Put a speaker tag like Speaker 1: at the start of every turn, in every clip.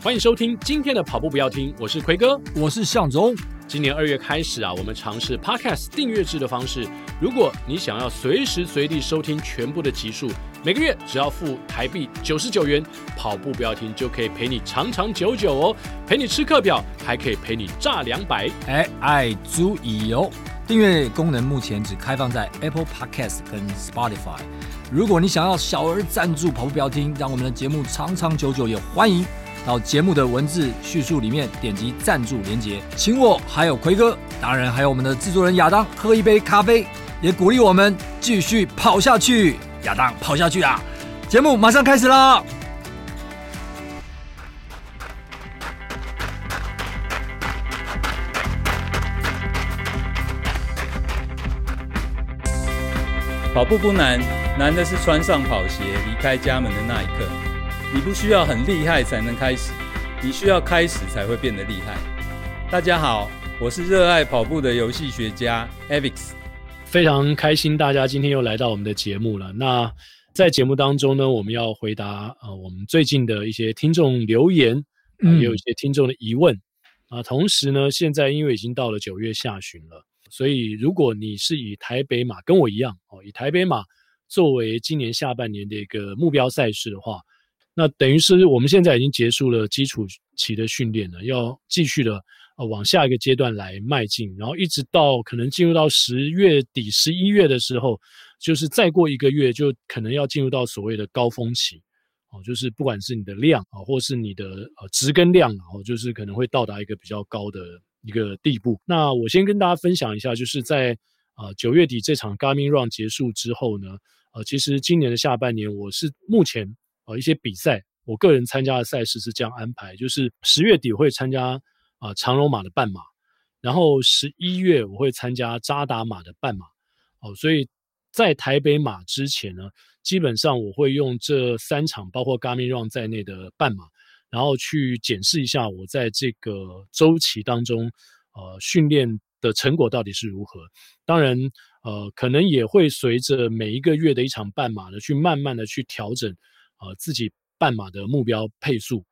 Speaker 1: 欢迎收听今天的跑步不要听，我是奎哥，
Speaker 2: 我是向总。
Speaker 1: 今年二月开始啊，我们尝试 Podcast 订阅制的方式。如果你想要随时随地收听全部的集数，每个月只要付台币九十九元，跑步不要停就可以陪你长长久久哦，陪你吃课表，还可以陪你炸两百。
Speaker 2: 哎，爱注意哦，订阅功能目前只开放在 Apple Podcast 跟 Spotify。如果你想要小额赞助跑步不要听，让我们的节目长长久久，也欢迎。到节目的文字叙述里面点击赞助连接，请我还有奎哥，当然还有我们的制作人亚当喝一杯咖啡，也鼓励我们继续跑下去。亚当跑下去啊！节目马上开始啦！
Speaker 3: 跑步不难，难的是穿上跑鞋离开家门的那一刻。你不需要很厉害才能开始，你需要开始才会变得厉害。大家好，我是热爱跑步的游戏学家 Avix，
Speaker 1: 非常开心大家今天又来到我们的节目了。那在节目当中呢，我们要回答呃我们最近的一些听众留言，呃、也有一些听众的疑问啊、呃。同时呢，现在因为已经到了九月下旬了，所以如果你是以台北马跟我一样哦，以台北马作为今年下半年的一个目标赛事的话。那等于是我们现在已经结束了基础期的训练了，要继续的呃往下一个阶段来迈进，然后一直到可能进入到十月底、十一月的时候，就是再过一个月就可能要进入到所谓的高峰期，哦，就是不管是你的量啊，或是你的呃值跟量，然后就是可能会到达一个比较高的一个地步。那我先跟大家分享一下，就是在呃九月底这场 Garmin Run 结束之后呢，呃，其实今年的下半年我是目前。呃，一些比赛，我个人参加的赛事是这样安排，就是十月底会参加啊、长龙马的半马，然后十一月我会参加扎达马的半马。哦，所以在台北马之前呢，基本上我会用这三场，包括 Garmin Run 在内的半马，然后去检视一下我在这个周期当中，呃，训练的成果到底是如何。当然，呃，可能也会随着每一个月的一场半马呢，去慢慢的去调整。呃，自己半马的目标配速，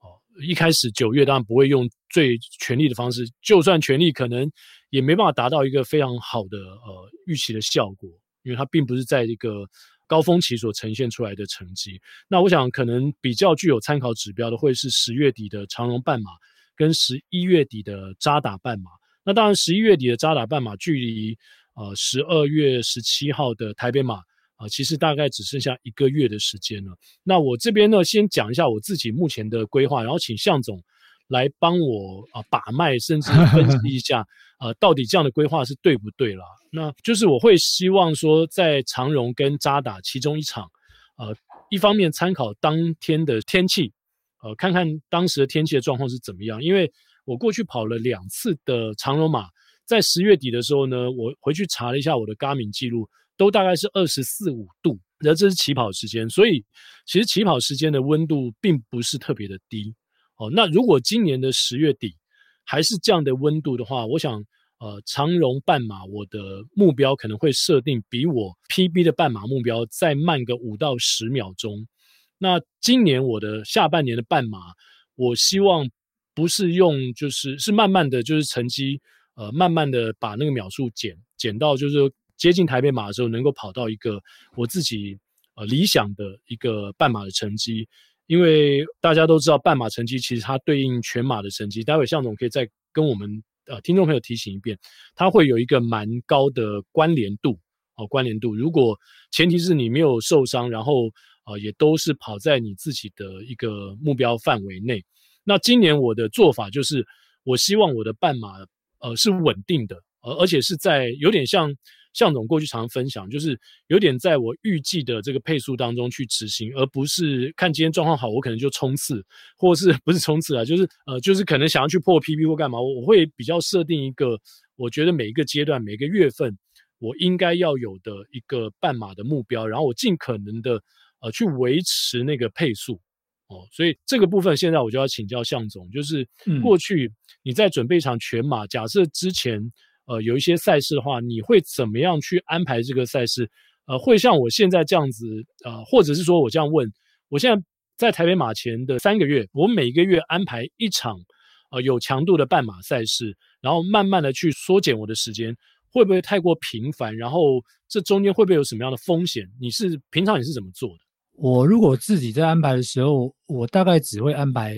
Speaker 1: 哦，一开始九月当然不会用最全力的方式，就算全力，可能也没办法达到一个非常好的呃预期的效果，因为它并不是在一个高峰期所呈现出来的成绩。那我想可能比较具有参考指标的，会是十月底的长荣半马跟十一月底的扎打半马。那当然，十一月底的扎打半马距离呃十二月十七号的台北马。啊，其实大概只剩下一个月的时间了。那我这边呢，先讲一下我自己目前的规划，然后请向总来帮我啊把脉，甚至 分析一下，呃，到底这样的规划是对不对啦。那就是我会希望说，在长荣跟渣打其中一场，呃，一方面参考当天的天气，呃，看看当时的天气的状况是怎么样。因为我过去跑了两次的长荣马，在十月底的时候呢，我回去查了一下我的 Garmin 记录。都大概是二十四五度，那这是起跑时间，所以其实起跑时间的温度并不是特别的低哦。那如果今年的十月底还是这样的温度的话，我想呃长荣半马我的目标可能会设定比我 PB 的半马目标再慢个五到十秒钟。那今年我的下半年的半马，我希望不是用就是是慢慢的就是成绩呃慢慢的把那个秒数减减到就是。接近台北马的时候，能够跑到一个我自己呃理想的一个半马的成绩，因为大家都知道半马成绩其实它对应全马的成绩。待会向总可以再跟我们呃听众朋友提醒一遍，它会有一个蛮高的关联度哦，关联度。如果前提是你没有受伤，然后呃也都是跑在你自己的一个目标范围内。那今年我的做法就是，我希望我的半马呃是稳定的，而而且是在有点像。象总过去常常分享，就是有点在我预计的这个配速当中去执行，而不是看今天状况好，我可能就冲刺，或是 不是冲刺啊，就是呃，就是可能想要去破 PB 或干嘛，我会比较设定一个，我觉得每一个阶段、每个月份我应该要有的一个半马的目标，然后我尽可能的呃去维持那个配速哦，所以这个部分现在我就要请教向总，就是过去你在准备一场全马，假设之前。呃，有一些赛事的话，你会怎么样去安排这个赛事？呃，会像我现在这样子，呃，或者是说我这样问，我现在在台北马前的三个月，我每个月安排一场，呃，有强度的半马赛事，然后慢慢的去缩减我的时间，会不会太过频繁？然后这中间会不会有什么样的风险？你是平常你是怎么做的？
Speaker 4: 我如果自己在安排的时候，我大概只会安排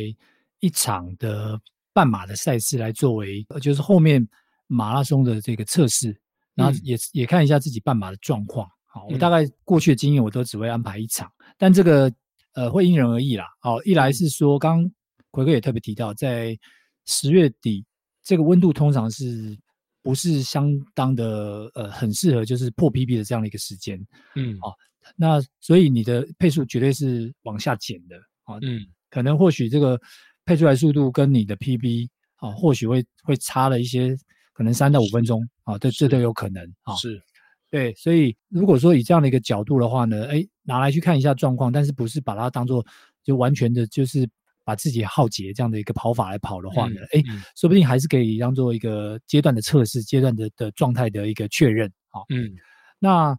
Speaker 4: 一场的半马的赛事来作为，就是后面马拉松的这个测试，然后也、嗯、也看一下自己半马的状况。好，我大概过去的经验，我都只会安排一场，嗯、但这个。呃，会因人而异啦。好，一来是说，刚刚魁哥也特别提到，在十月底这个温度通常是不是相当的呃很适合就是破 PB 的这样的一个时间。嗯，好，那所以你的配速绝对是往下减的。啊，嗯，可能或许这个配出来速度跟你的 PB 啊，或许会会差了一些，可能三到五分钟啊，这这都有可能啊。是。对，所以如果说以这样的一个角度的话呢，哎，拿来去看一下状况，但是不是把它当做就完全的，就是把自己耗竭这样的一个跑法来跑的话呢，哎、嗯嗯，说不定还是可以当做一个阶段的测试，阶段的的状态的一个确认。啊，嗯，那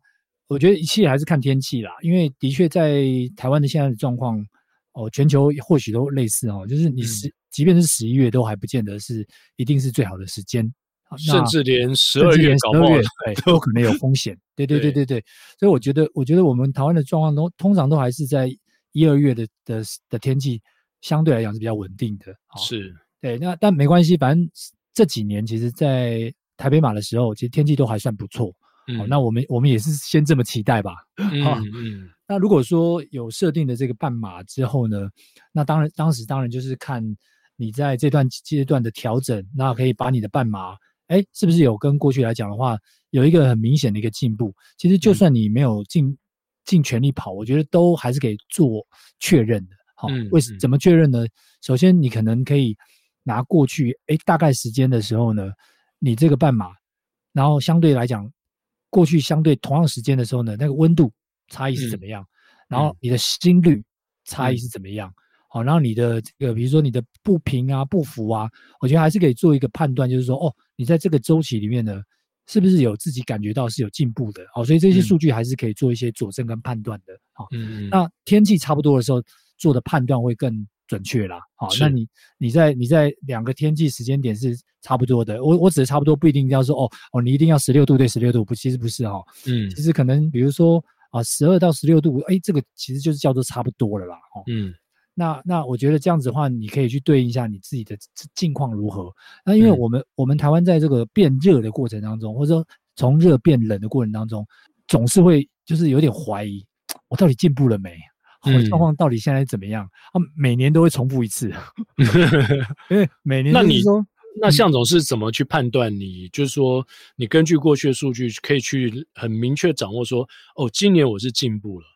Speaker 4: 我觉得一切还是看天气啦，因为的确在台湾的现在的状况，哦，全球或许都类似哦，就是你十、嗯，即便是十一月，都还不见得是一定是最好的时间。
Speaker 1: 甚至连十二月搞不好
Speaker 4: 都有可能有风险。对对对对对，所以我觉得，我觉得我们台湾的状况都通常都还是在一二月的的的天气相对来讲是比较稳定的。
Speaker 1: 是，
Speaker 4: 对，那但没关系，反正这几年其实，在台北马的时候，其实天气都还算不错。嗯，那我们我们也是先这么期待吧。嗯嗯。那如果说有设定的这个半马之后呢，那当然当时当然就是看你在这段阶段的调整，那可以把你的半马。哎，是不是有跟过去来讲的话，有一个很明显的一个进步？其实就算你没有尽尽全力跑，我觉得都还是可以做确认的。好，为什怎么确认呢？首先，你可能可以拿过去哎大概时间的时候呢，你这个半马，然后相对来讲，过去相对同样时间的时候呢，那个温度差异是怎么样？然后你的心率差异是怎么样？好，然后你的这个，比如说你的不平啊、不服啊，我觉得还是可以做一个判断，就是说，哦，你在这个周期里面呢，是不是有自己感觉到是有进步的？好，所以这些数据还是可以做一些佐证跟判断的。好，嗯，那天气差不多的时候做的判断会更准确啦。好，那你你在你在两个天气时间点是差不多的，我我指的差不多不一定要说哦哦，你一定要十六度对十六度，不，其实不是哈。嗯，其实可能比如说啊，十二到十六度，哎，这个其实就是叫做差不多了啦。哦，嗯。那那我觉得这样子的话，你可以去对应一下你自己的境况如何。那因为我们、嗯、我们台湾在这个变热的过程当中，或者说从热变冷的过程当中，总是会就是有点怀疑，我到底进步了没？状况到底现在怎么样？啊，每年都会重复一次，因为每年。那你说，
Speaker 1: 那向总是怎么去判断你？就是说，你根据过去的数据，可以去很明确掌握说，哦，今年我是进步了。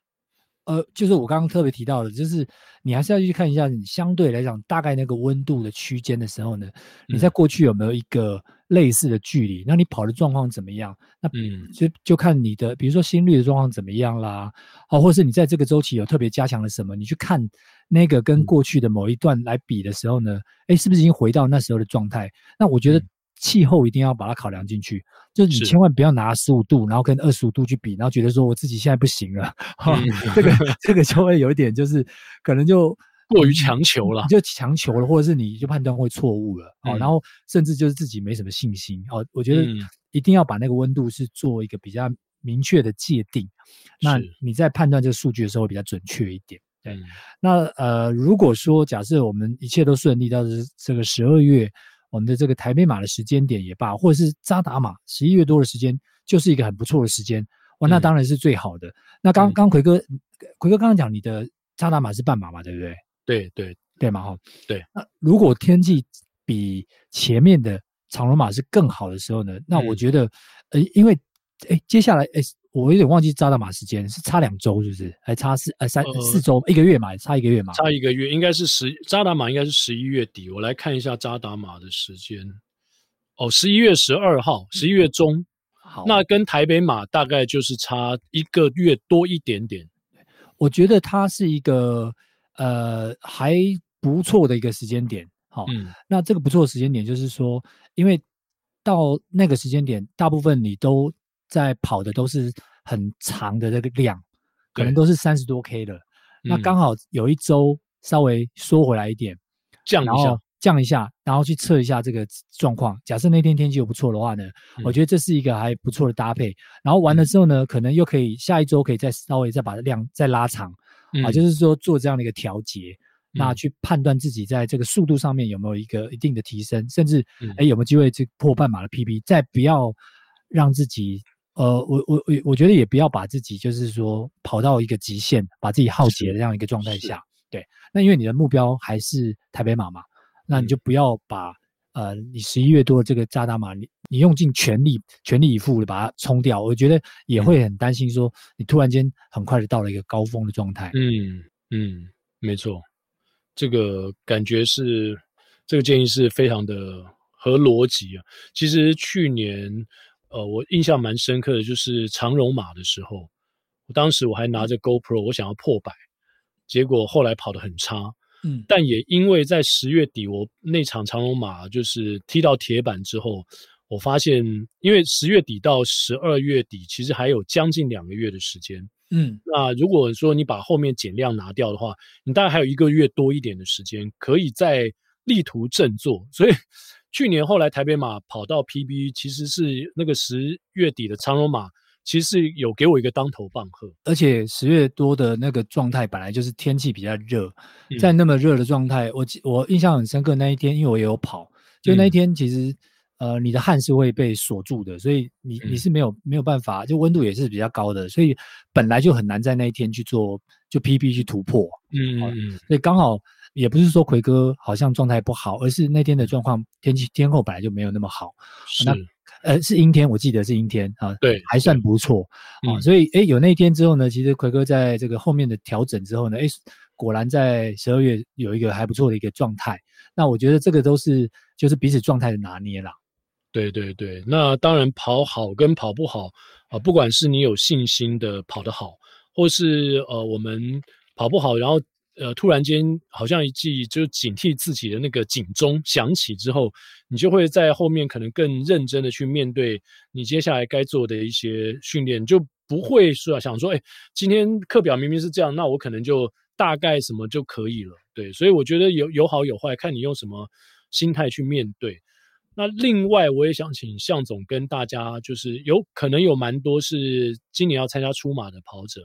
Speaker 4: 呃，就是我刚刚特别提到的，就是你还是要去看一下，你相对来讲大概那个温度的区间的时候呢，你在过去有没有一个类似的距离？那你跑的状况怎么样？那嗯，就就看你的，比如说心率的状况怎么样啦，好，或是你在这个周期有特别加强了什么？你去看那个跟过去的某一段来比的时候呢，哎，是不是已经回到那时候的状态？那我觉得。气候一定要把它考量进去，就是你千万不要拿十五度，然后跟二十五度去比，然后觉得说我自己现在不行了，哈、嗯，这个这个就会有一点就是可能就
Speaker 1: 过于强求了，
Speaker 4: 你就强求了，或者是你就判断会错误了，哦、嗯，然后甚至就是自己没什么信心，哦，我觉得一定要把那个温度是做一个比较明确的界定，那你在判断这个数据的时候会比较准确一点，对，嗯、那呃，如果说假设我们一切都顺利到这个十二月。我们的这个台北马的时间点也罢，或者是扎打马十一月多的时间，就是一个很不错的时间。哇，那当然是最好的。嗯、那刚刚奎哥，奎哥刚刚讲你的扎打马是半马嘛，对不对？
Speaker 1: 对对
Speaker 4: 对嘛，哈，
Speaker 1: 对。
Speaker 4: 那如果天气比前面的长龙马是更好的时候呢？那我觉得，呃，因为，哎，接下来，哎。我有点忘记扎达马时间是差两周，是不是？还差四呃三四周一个月嘛？差一个月嘛？
Speaker 1: 差一个月，应该是十扎达马应该是十一月底。我来看一下扎达马的时间。哦，十一月十二号，十一月中。嗯、好，那跟台北马大概就是差一个月多一点点。
Speaker 4: 我觉得它是一个呃还不错的一个时间点。好，嗯，那这个不错的时间点就是说，因为到那个时间点，大部分你都。在跑的都是很长的这个量，可能都是三十多 K 的。那刚好有一周稍微缩回来一点，
Speaker 1: 降一下，
Speaker 4: 降一下，然后去测一下这个状况。假设那天天气又不错的话呢，嗯、我觉得这是一个还不错的搭配。然后完了之后呢，可能又可以下一周可以再稍微再把量再拉长，嗯、啊，就是说做这样的一个调节，嗯、那去判断自己在这个速度上面有没有一个一定的提升，甚至哎、嗯、有没有机会去破半马的 PB，再不要让自己呃，我我我我觉得也不要把自己就是说跑到一个极限，把自己耗竭的这样一个状态下，对。那因为你的目标还是台北马嘛。那你就不要把呃，你十一月多的这个渣打马，你你用尽全力、全力以赴的把它冲掉。我觉得也会很担心，说你突然间很快的到了一个高峰的状态。
Speaker 1: 嗯嗯，没错，这个感觉是这个建议是非常的合逻辑啊。其实去年呃，我印象蛮深刻的，就是长荣马的时候，我当时我还拿着 GoPro，我想要破百，结果后来跑得很差。
Speaker 4: 嗯，
Speaker 1: 但也因为在十月底，我那场长荣马就是踢到铁板之后，我发现，因为十月底到十二月底，其实还有将近两个月的时间。
Speaker 4: 嗯，
Speaker 1: 那如果说你把后面减量拿掉的话，你大概还有一个月多一点的时间，可以在力图振作。所以去年后来台北马跑到 PB，其实是那个十月底的长荣马。其实是有给我一个当头棒喝，
Speaker 4: 而且十月多的那个状态本来就是天气比较热，在那么热的状态，我我印象很深刻那一天，因为我也有跑，就那一天其实呃你的汗是会被锁住的，所以你你是没有没有办法，就温度也是比较高的，所以本来就很难在那一天去做就 PB 去突破，
Speaker 1: 嗯嗯，
Speaker 4: 所以刚好也不是说奎哥好像状态不好，而是那天的状况天气天候本来就没有那么好，
Speaker 1: 是。
Speaker 4: 呃，是阴天，我记得是阴天啊，
Speaker 1: 对，
Speaker 4: 还算不错啊，嗯、所以诶，有那一天之后呢，其实奎哥在这个后面的调整之后呢，诶，果然在十二月有一个还不错的一个状态。那我觉得这个都是就是彼此状态的拿捏啦。
Speaker 1: 对对对，那当然跑好跟跑不好啊、呃，不管是你有信心的跑得好，或是呃我们跑不好，然后。呃，突然间好像一记就警惕自己的那个警钟响起之后，你就会在后面可能更认真的去面对你接下来该做的一些训练，就不会说想说，哎，今天课表明明是这样，那我可能就大概什么就可以了。对，所以我觉得有有好有坏，看你用什么心态去面对。那另外，我也想请向总跟大家，就是有可能有蛮多是今年要参加出马的跑者。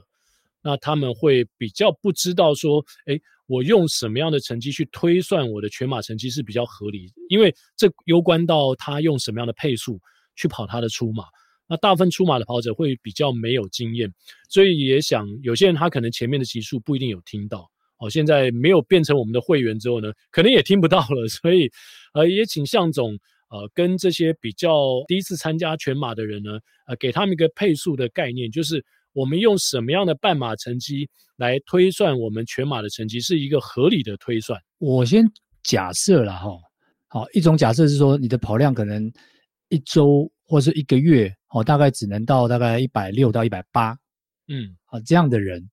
Speaker 1: 那他们会比较不知道说，诶，我用什么样的成绩去推算我的全马成绩是比较合理，因为这攸关到他用什么样的配速去跑他的出马。那大部分出马的跑者会比较没有经验，所以也想有些人他可能前面的集数不一定有听到，哦，现在没有变成我们的会员之后呢，可能也听不到了。所以，呃，也请向总，呃，跟这些比较第一次参加全马的人呢，呃，给他们一个配速的概念，就是。我们用什么样的半马成绩来推算我们全马的成绩，是一个合理的推算。
Speaker 4: 我先假设了哈，好，一种假设是说你的跑量可能一周或是一个月，哦，大概只能到大概一百六到一百八，
Speaker 1: 嗯，
Speaker 4: 啊这样的人，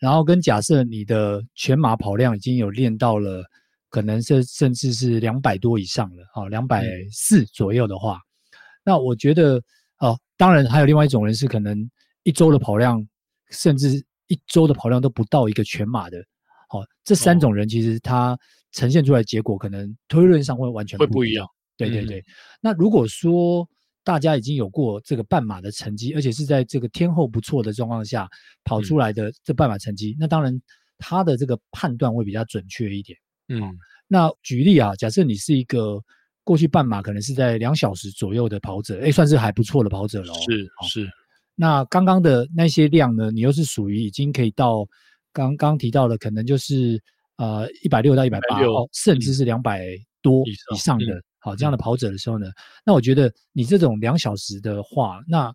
Speaker 4: 然后跟假设你的全马跑量已经有练到了，可能是甚至是两百多以上了，好，两百四左右的话，嗯、那我觉得哦，当然还有另外一种人是可能。一周的跑量，甚至一周的跑量都不到一个全马的，好，这三种人其实他呈现出来的结果，可能推论上会完全不
Speaker 1: 会不一样。
Speaker 4: 对对对。嗯、那如果说大家已经有过这个半马的成绩，而且是在这个天后不错的状况下跑出来的这半马成绩，嗯、那当然他的这个判断会比较准确一点。
Speaker 1: 嗯。
Speaker 4: 那举例啊，假设你是一个过去半马可能是在两小时左右的跑者，哎，算是还不错的跑者了。
Speaker 1: 是是。
Speaker 4: 那刚刚的那些量呢？你又是属于已经可以到刚刚提到的，可能就是呃一百六到一百八，甚至是两百多以上的，嗯、好这样的跑者的时候呢，那我觉得你这种两小时的话，那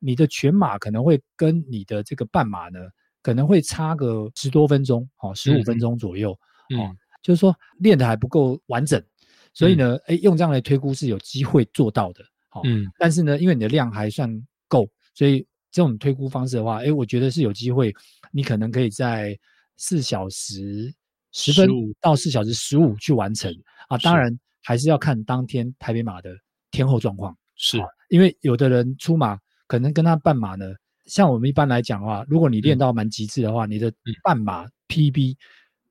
Speaker 4: 你的全马可能会跟你的这个半马呢，可能会差个十多分钟，好十五分钟左右，
Speaker 1: 嗯，
Speaker 4: 哦、就是说练的还不够完整，所以呢，哎、嗯，用这样来推估是有机会做到的，好，
Speaker 1: 嗯，
Speaker 4: 但是呢，因为你的量还算够。所以这种推估方式的话，哎，我觉得是有机会，你可能可以在四小时十分到四小时十五去完成啊。当然还是要看当天台北马的天后状况。
Speaker 1: 是，
Speaker 4: 因为有的人出马可能跟他半马呢，像我们一般来讲的话，如果你练到蛮极致的话，嗯、你的半马 PB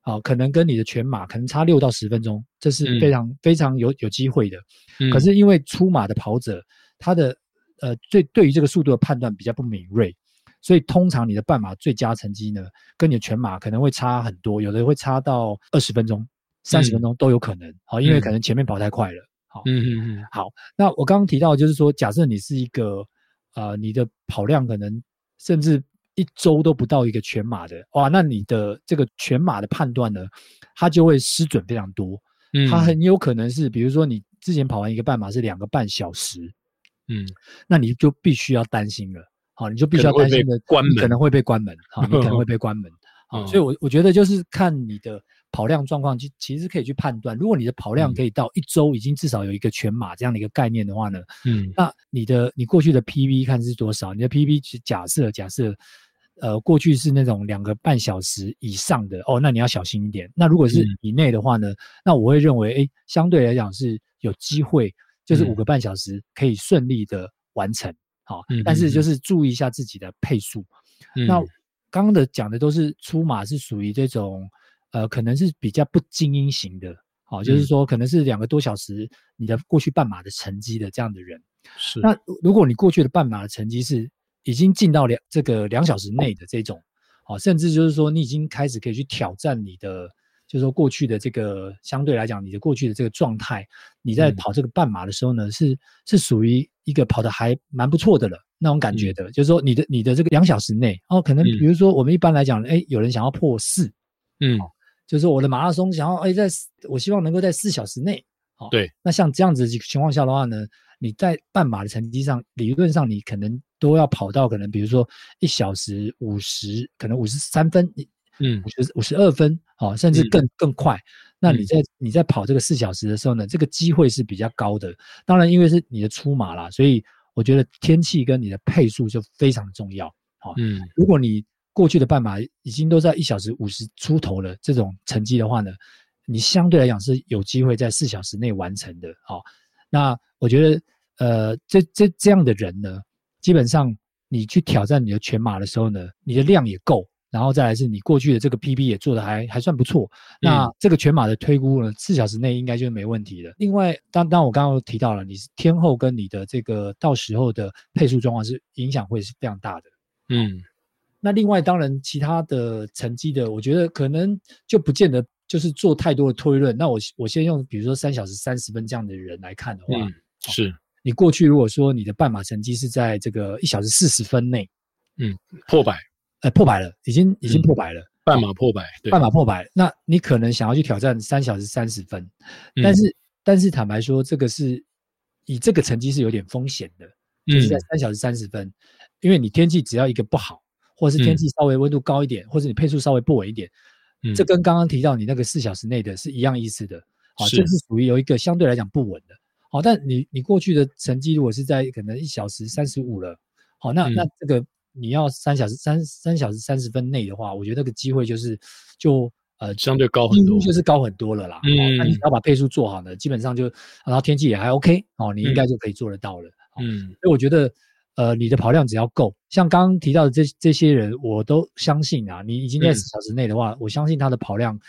Speaker 4: 啊，可能跟你的全马可能差六到十分钟，这是非常、嗯、非常有有机会的。嗯、可是因为出马的跑者，他的呃对对于这个速度的判断比较不敏锐，所以通常你的半马最佳成绩呢，跟你的全马可能会差很多，有的会差到二十分钟、三十分钟都有可能。好、嗯，因为可能前面跑太快了。好，嗯嗯嗯。好，那我刚刚提到就是说，假设你是一个。呃，你的跑量可能甚至一周都不到一个全马的哇，那你的这个全马的判断呢，它就会失准非常多。嗯，它很有可能是，比如说你之前跑完一个半马是两个半小时，嗯，那你就必须要担心了。好，你就必须要担心的关门可能会被关门。好，你可能会 被关门。好，所以我我觉得就是看你的。跑量状况其其实可以去判断，如果你的跑量可以到一周已经至少有一个全马这样的一个概念的话呢，嗯，那你的你过去的 PB 看是多少？你的 PB 假设假设，呃，过去是那种两个半小时以上的哦，那你要小心一点。那如果是以内的话呢，嗯、那我会认为，诶，相对来讲是有机会，就是五个半小时可以顺利的完成，好、嗯，但是就是注意一下自己的配速。嗯、那刚刚的讲的都是出马是属于这种。呃，可能是比较不精英型的，好、哦，就是说可能是两个多小时你的过去半马的成绩的这样的人。是。那如果你过去的半马的成绩是已经进到两这个两小时内的这种，好、哦，甚至就是说你已经开始可以去挑战你的，就是说过去的这个相对来讲你的过去的这个状态，你在跑这个半马的时候呢，嗯、是是属于一个跑得还蛮不错的了那种感觉的，嗯、就是说你的你的这个两小时内，哦，可能比如说我们一般来讲，哎、嗯，有人想要破四，嗯。就是我的马拉松想要哎，在我希望能够在四小时内，好，对。那像这样子的情况下的话呢，你在半马的成绩上，理论上你可能都要跑到可能比如说一小时五十，可能五十三分，嗯，五十五十二分，好，甚至更、嗯、更快。那你在你在跑这个四小时的时候呢，这个机会是比较高的。当然，因为是你的出马啦，所以我觉得天气跟你的配速就非常重要。好，嗯，如果你过去的半马已经都在一小时五十出头了，这种成绩的话呢，你相对来讲是有机会在四小时内完成的。好，那我觉得，呃，这这这样的人呢，基本上你去挑战你的全马的时候呢，你的量也够，然后再来是你过去的这个 PB 也做得还还算不错。那这个全马的推估呢，四小时内应该就没问题的。另外，当当我刚刚提到了，你是天后跟你的这个到时候的配速状况是影响会是非常大的。嗯。那另外，当然其他的成绩的，我觉得可能就不见得就是做太多的推论。那我我先用比如说三小时三十分这样的人来看的话，嗯、是你过去如果说你的半马成绩是在这个一小时四十分内，嗯，破百，呃，破百了，已经已经破百了，嗯、半马破百，对，半马破百，那你可能想要去挑战三小时三十分，嗯、但是但是坦白说，这个是以这个成绩是有点风险的，就是在三小时三十分，嗯、因为你天气只要一个不好。或者是天气稍微温度高一点，嗯、或者你配速稍微不稳一点，嗯，这跟刚刚提到你那个四小时内的是一样意思的，好，这是属于有一个相对来讲不稳的，好，但你你过去的成绩如果是在可能一小时三十五了，好，那、嗯、那这个你要三小时三三小时三十分内的话，我觉得那个机会就是就呃相对高很多，就是高很多了啦，嗯，那你只要把配速做好呢，基本上就然后天气也还 OK，哦，你应该就可以做得到了，嗯，所以我觉得。呃，你的跑量只要够，像刚刚提到的这这些人，我都相信啊。你已经在四小时内的话，嗯、我相信他的跑量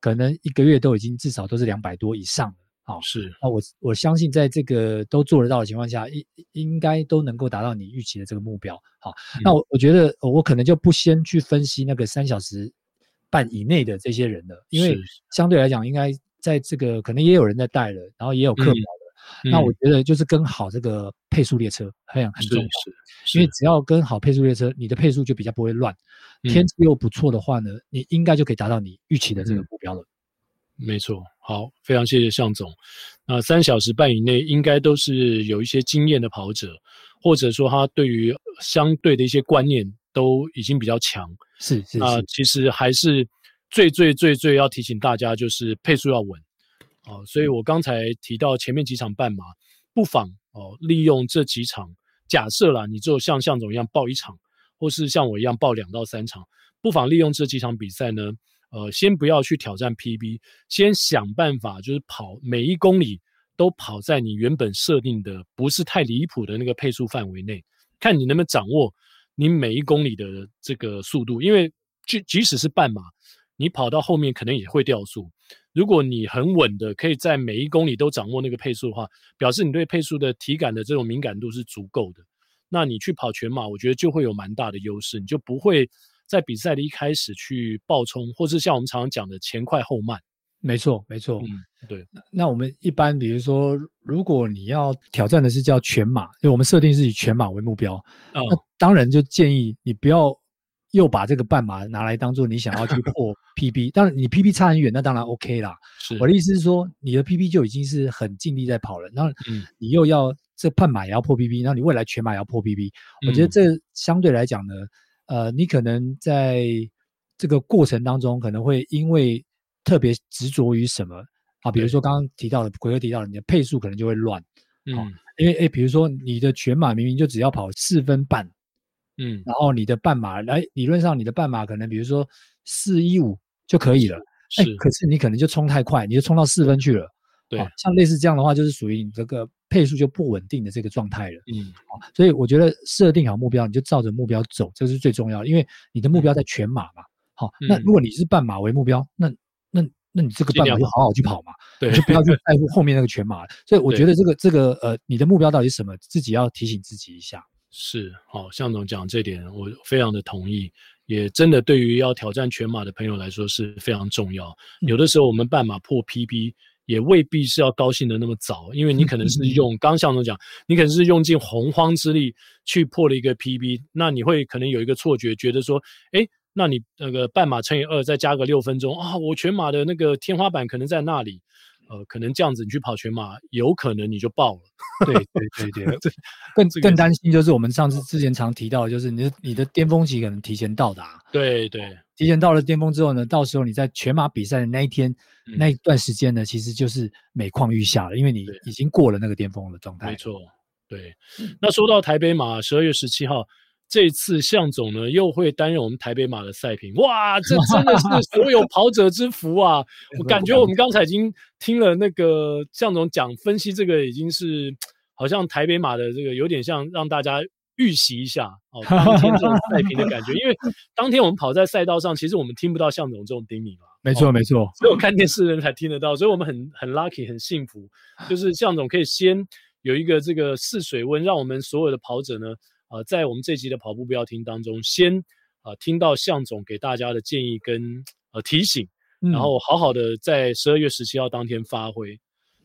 Speaker 4: 可能一个月都已经至少都是两百多以上了。好，是。那我我相信在这个都做得到的情况下，应应该都能够达到你预期的这个目标。好，嗯、那我我觉得我可能就不先去分析那个三小时半以内的这些人了，因为相对来讲，应该在这个可能也有人在带了，然后也有课表。嗯那我觉得就是跟好这个配速列车很很重要，因为只要跟好配速列车，你的配速就比较不会乱。天气又不错的话呢，你应该就可以达到你预期的这个目标了。
Speaker 1: 没错，好，非常谢谢向总。那三小时半以内，应该都是有一些经验的跑者，或者说他对于相对的一些观念都已经比较强。是是是。那其实还是最最最最要提醒大家，就是配速要稳。哦，所以我刚才提到前面几场半马，不妨哦利用这几场，假设啦，你就像向总一样报一场，或是像我一样报两到三场，不妨利用这几场比赛呢，呃，先不要去挑战 PB，先想办法就是跑每一公里都跑在你原本设定的不是太离谱的那个配速范围内，看你能不能掌握你每一公里的这个速度，因为即即使是半马，你跑到后面可能也会掉速。如果你很稳的可以在每一公里都掌握那个配速的话，表示你对配速的体感的这种敏感度是足够的。那你去跑全马，我觉得就会有蛮大的优势，你就不会在比赛的一开始去爆冲，或是像我们常常讲的前快后慢。
Speaker 4: 没错，没错。
Speaker 1: 嗯，对。
Speaker 4: 那我们一般比如说，如果你要挑战的是叫全马，因为我们设定是以全马为目标，嗯，那当然就建议你不要。又把这个半马拿来当做你想要去破 PB，当然你 PB 差很远，那当然 OK 啦。
Speaker 1: 是
Speaker 4: 我的意思是说，你的 PB 就已经是很尽力在跑了，然后你又要这半马也要破 PB，然后你未来全马也要破 PB，嗯，我觉得这相对来讲呢，呃，你可能在这个过程当中可能会因为特别执着于什么啊，比如说刚刚提到的奎哥提到的，你的配速可能就会乱，嗯，啊，因为诶，比如说你的全马明明就只要跑四分半。嗯，然后你的半马来，理论上你的半马可能比如说四一五就可以了，哎，可是你可能就冲太快，你就冲到四分去了。对，像类似这样的话，就是属于你这个配速就不稳定的这个状态了。嗯，所以我觉得设定好目标，你就照着目标走，这是最重要的，因为你的目标在全马嘛。好，那如果你是半马为目标，那那那你这个半马就好好去跑嘛，对，就不要去在乎后面那个全马。所以我觉得这个这个呃，你的目标到底是什么，自己要提醒自己一下。
Speaker 1: 是，好，向总讲这点，我非常的同意，也真的对于要挑战全马的朋友来说是非常重要。有的时候我们半马破 PB，也未必是要高兴的那么早，因为你可能是用，刚向总讲，你可能是用尽洪荒之力去破了一个 PB，那你会可能有一个错觉，觉得说，哎，那你那个半马乘以二再加个六分钟啊，我全马的那个天花板可能在那里。呃，可能这样子你去跑全马，有可能你就爆了。
Speaker 4: 对对对 对，更更担心就是我们上次之前常提到，就是你的你的巅峰期可能提前到达。
Speaker 1: 对对，
Speaker 4: 提前到了巅峰之后呢，到时候你在全马比赛的那一天、嗯、那一段时间呢，其实就是每况愈下了，因为你已经过了那个巅峰的状态。
Speaker 1: 没错，对。那说到台北马，十二月十七号。这次向总呢又会担任我们台北马的赛评，哇，这真的是所有跑者之福啊！我感觉我们刚才已经听了那个向总讲分析，这个已经是好像台北马的这个有点像让大家预习一下哦，当天这种赛评的感觉。因为当天我们跑在赛道上，其实我们听不到向总这种叮咛嘛。
Speaker 4: 没错没错，
Speaker 1: 只有看电视的人才听得到，所以我们很很 lucky 很幸福，就是向总可以先有一个这个试水温，让我们所有的跑者呢。呃，在我们这集的跑步不要听当中，先啊、呃、听到向总给大家的建议跟呃提醒，然后好好的在十二月十七号当天发挥。嗯、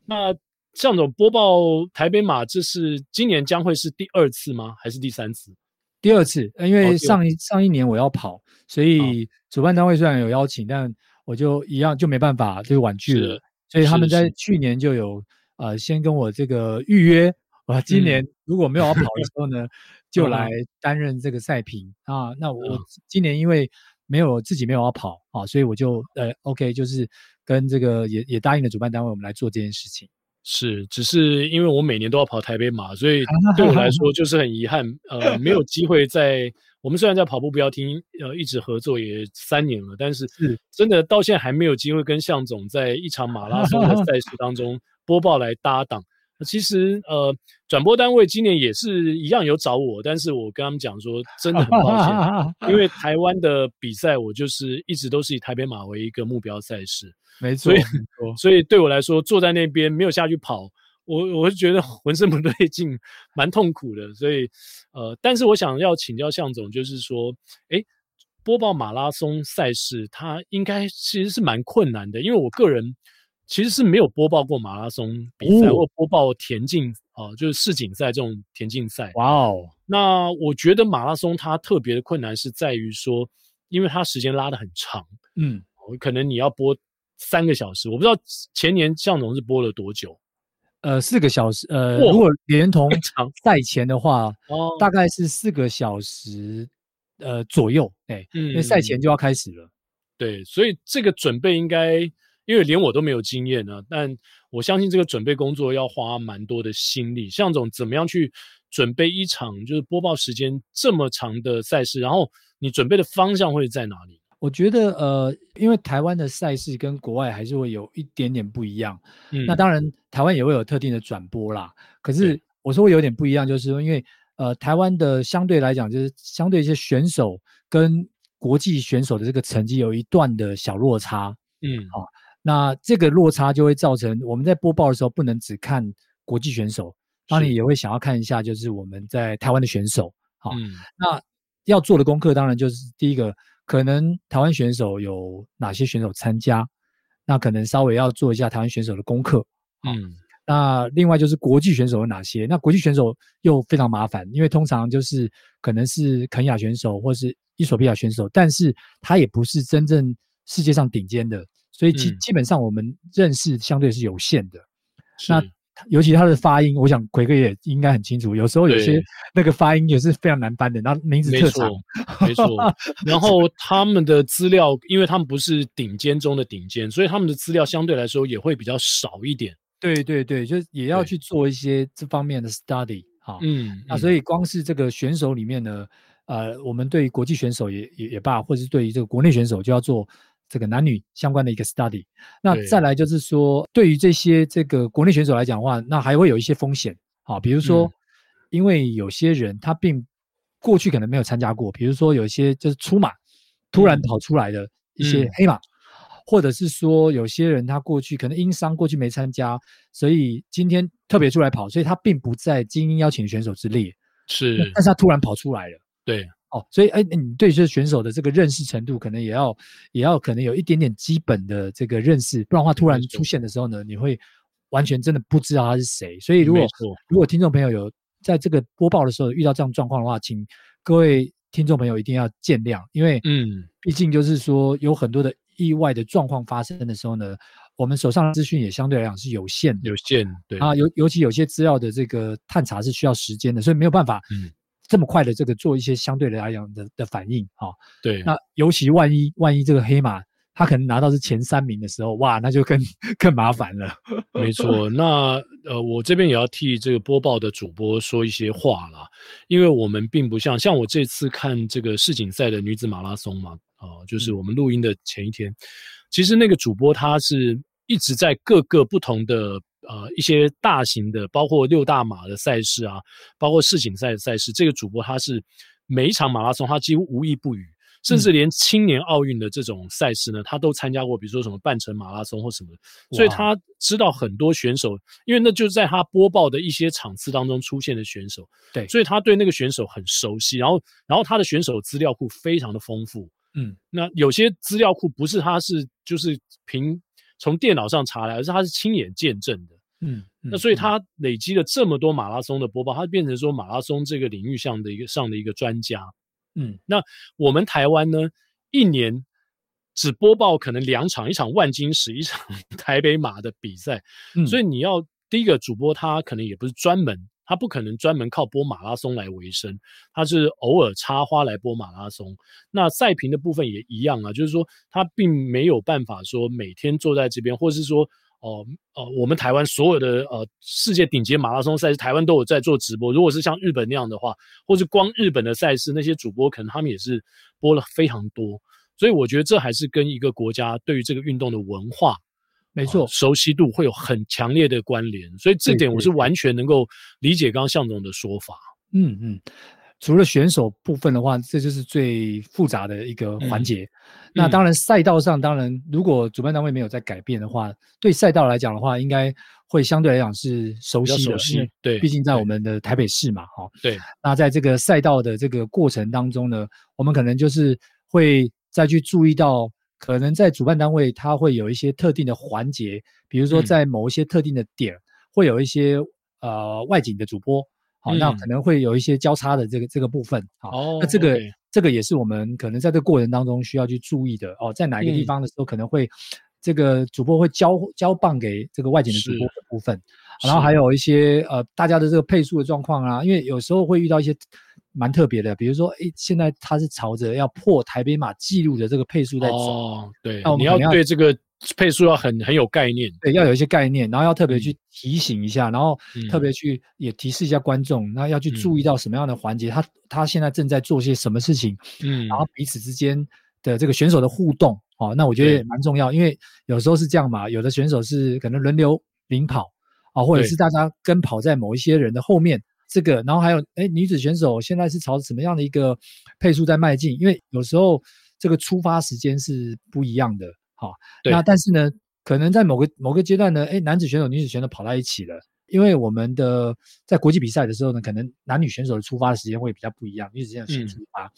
Speaker 1: 那向总播报台北马，这是今年将会是第二次吗？还是第三次？
Speaker 4: 第二次，因为上一、哦、上一年我要跑，所以主办单位虽然有邀请，但我就一样就没办法，就婉拒了。所以他们在去年就有呃先跟我这个预约。我今年如果没有要跑的时候呢，嗯、就来担任这个赛评、嗯、啊。那我今年因为没有自己没有要跑啊，所以我就呃 OK，就是跟这个也也答应了主办单位，我们来做这件事情。
Speaker 1: 是，只是因为我每年都要跑台北马，所以 对我来说就是很遗憾，呃，没有机会在我们虽然在跑步不要听，呃，一直合作也三年了，但是 真的到现在还没有机会跟向总在一场马拉松的赛事当中 播报来搭档。其实，呃，转播单位今年也是一样有找我，但是我跟他们讲说，真的很抱歉，因为台湾的比赛，我就是一直都是以台北马为一个目标赛事，
Speaker 4: 没错，
Speaker 1: 所以，所以对我来说，坐在那边没有下去跑，我我是觉得浑身不对劲，蛮痛苦的。所以，呃，但是我想要请教向总，就是说，诶，播报马拉松赛事，它应该其实是蛮困难的，因为我个人。其实是没有播报过马拉松比赛，或播报田径啊，就是世锦赛这种田径赛。哇哦！那我觉得马拉松它特别的困难是在于说，因为它时间拉得很长，嗯，可能你要播三个小时。我不知道前年向总是播了多久？
Speaker 4: 呃，四个小时。呃，如果连同赛前的话，哦，大概是四个小时呃左右。哎，嗯，因为赛前就要开始了。
Speaker 1: 对，所以这个准备应该。因为连我都没有经验呢，但我相信这个准备工作要花蛮多的心力。向总怎么样去准备一场就是播报时间这么长的赛事？然后你准备的方向会在哪里？
Speaker 4: 我觉得呃，因为台湾的赛事跟国外还是会有一点点不一样。嗯，那当然台湾也会有特定的转播啦。可是我说会有点不一样，就是说因为呃，台湾的相对来讲，就是相对一些选手跟国际选手的这个成绩有一段的小落差。
Speaker 1: 嗯，
Speaker 4: 好、哦，那这个落差就会造成我们在播报的时候不能只看国际选手，当然也会想要看一下就是我们在台湾的选手。好、那要做的功课当然就是第一个，可能台湾选手有哪些选手参加，那可能稍微要做一下台湾选手的功课。
Speaker 1: 嗯。
Speaker 4: 那另外就是国际选手有哪些？那国际选手又非常麻烦，因为通常就是可能是肯亚选手或是伊索比亚选手，但是他也不是真正世界上顶尖的，所以基基本上我们认识相对是有限的。
Speaker 1: 是
Speaker 4: 那尤其他的发音，我想奎哥也应该很清楚，有时候有些那个发音也是非常难翻的，然后名字特长，
Speaker 1: 没错。然后他们的资料，因为他们不是顶尖中的顶尖，所以他们的资料相对来说也会比较少一点。
Speaker 4: 对对对，就也要去做一些这方面的 study 哈。
Speaker 1: 嗯，
Speaker 4: 那所以光是这个选手里面呢，呃，我们对于国际选手也也也罢，或者是对于这个国内选手，就要做这个男女相关的一个 study。那再来就是说，对于这些这个国内选手来讲的话，那还会有一些风险啊，比如说，嗯，因为有些人他并过去可能没有参加过，比如说有一些就是出马突然跑出来的一些黑马。嗯嗯或者是说，有些人他过去可能因伤过去没参加，所以今天特别出来跑，所以他并不在精英邀请选手之列。
Speaker 1: 是，
Speaker 4: 但是他突然跑出来了。
Speaker 1: 对，
Speaker 4: 哦，所以哎，你对这选手的这个认识程度，可能也要也要可能有一点点基本的这个认识，不然的话突然出现的时候呢，你会完全真的不知道他是谁。所以如果如果听众朋友有在这个播报的时候遇到这样状况的话，请各位听众朋友一定要见谅，因为嗯，毕竟就是说有很多的。意外的状况发生的时候呢，我们手上的资讯也相对来讲是有限的，
Speaker 1: 有限，对。
Speaker 4: 啊，尤尤其有些资料的这个探查是需要时间的，所以没有办法，嗯，这么快的这个做一些相对来讲的的反应啊，
Speaker 1: 对，
Speaker 4: 那尤其万一万一这个黑马他可能拿到是前三名的时候，哇，那就更更麻烦了。
Speaker 1: 没错，那呃，我这边也要替这个播报的主播说一些话啦，因为我们并不像像我这次看这个世锦赛的女子马拉松嘛。哦，就是我们录音的前一天，其实那个主播他是一直在各个不同的呃一些大型的，包括六大马的赛事啊，包括世锦赛的赛事，这个主播他是每一场马拉松他几乎无一不语，甚至连青年奥运的这种赛事呢，他都参加过，比如说什么半程马拉松或什么，所以他知道很多选手，因为那就是在他播报的一些场次当中出现的选手，
Speaker 4: 对，
Speaker 1: 所以他对那个选手很熟悉，然后然后他的选手资料库非常的丰富。
Speaker 4: 嗯，
Speaker 1: 那有些资料库不是他是就是凭从电脑上查来，而是他是亲眼见证的。
Speaker 4: 嗯，嗯，
Speaker 1: 那所以他累积了这么多马拉松的播报，他变成说马拉松这个领域上的一个上的一个专家。
Speaker 4: 嗯，
Speaker 1: 那我们台湾呢，一年只播报可能两场，一场万金石，一场 台北马的比赛。
Speaker 4: 嗯，
Speaker 1: 所以你要第一个主播，他可能也不是专门。他不可能专门靠播马拉松来维生，他是偶尔插花来播马拉松。那赛评的部分也一样啊，就是说他并没有办法说每天坐在这边，或是说哦哦、呃呃，我们台湾所有的呃世界顶级马拉松赛事，台湾都有在做直播。如果是像日本那样的话，或是光日本的赛事，那些主播可能他们也是播了非常多。所以我觉得这还是跟一个国家对于这个运动的文化。
Speaker 4: 没错、呃，
Speaker 1: 熟悉度会有很强烈的关联，所以这点我是完全能够理解刚刚向总的说法。
Speaker 4: 嗯嗯，除了选手部分的话，这就是最复杂的一个环节。嗯、那当然，赛道上当然，如果主办单位没有在改变的话，对赛道来讲的话，应该会相对来讲是熟悉的。
Speaker 1: 熟悉，对，
Speaker 4: 毕竟在我们的台北市嘛，哈。
Speaker 1: 对。
Speaker 4: 那在这个赛道的这个过程当中呢，我们可能就是会再去注意到。可能在主办单位，它会有一些特定的环节，比如说在某一些特定的点，嗯、会有一些呃外景的主播，好、嗯，那可能会有一些交叉的这个这个部分，好，
Speaker 1: 哦、
Speaker 4: 那这个、
Speaker 1: okay、
Speaker 4: 这个也是我们可能在这个过程当中需要去注意的哦，在哪一个地方的时候可能会、嗯、这个主播会交交棒给这个外景的主播的部分，然后还有一些呃大家的这个配速的状况啊，因为有时候会遇到一些。蛮特别的，比如说，诶，现在他是朝着要破台北马记录的这个配速在走。
Speaker 1: 哦，对，那我们要对这个配速要很很有概念，
Speaker 4: 对，要有一些概念，然后要特别去提醒一下，嗯、然后特别去也提示一下观众，那、嗯、要去注意到什么样的环节，他他现在正在做些什么事情，
Speaker 1: 嗯，
Speaker 4: 然后彼此之间的这个选手的互动，哦，那我觉得也蛮重要，因为有时候是这样嘛，有的选手是可能轮流领跑，啊，或者是大家跟跑在某一些人的后面。这个，然后还有哎，女子选手现在是朝什么样的一个配速在迈进？因为有时候这个出发时间是不一样的，好，那但是呢，可能在某个某个阶段呢，哎，男子选手、女子选手跑在一起了。因为我们的在国际比赛的时候呢，可能男女选手的出发的时间会比较不一样，女子选手先出发，嗯、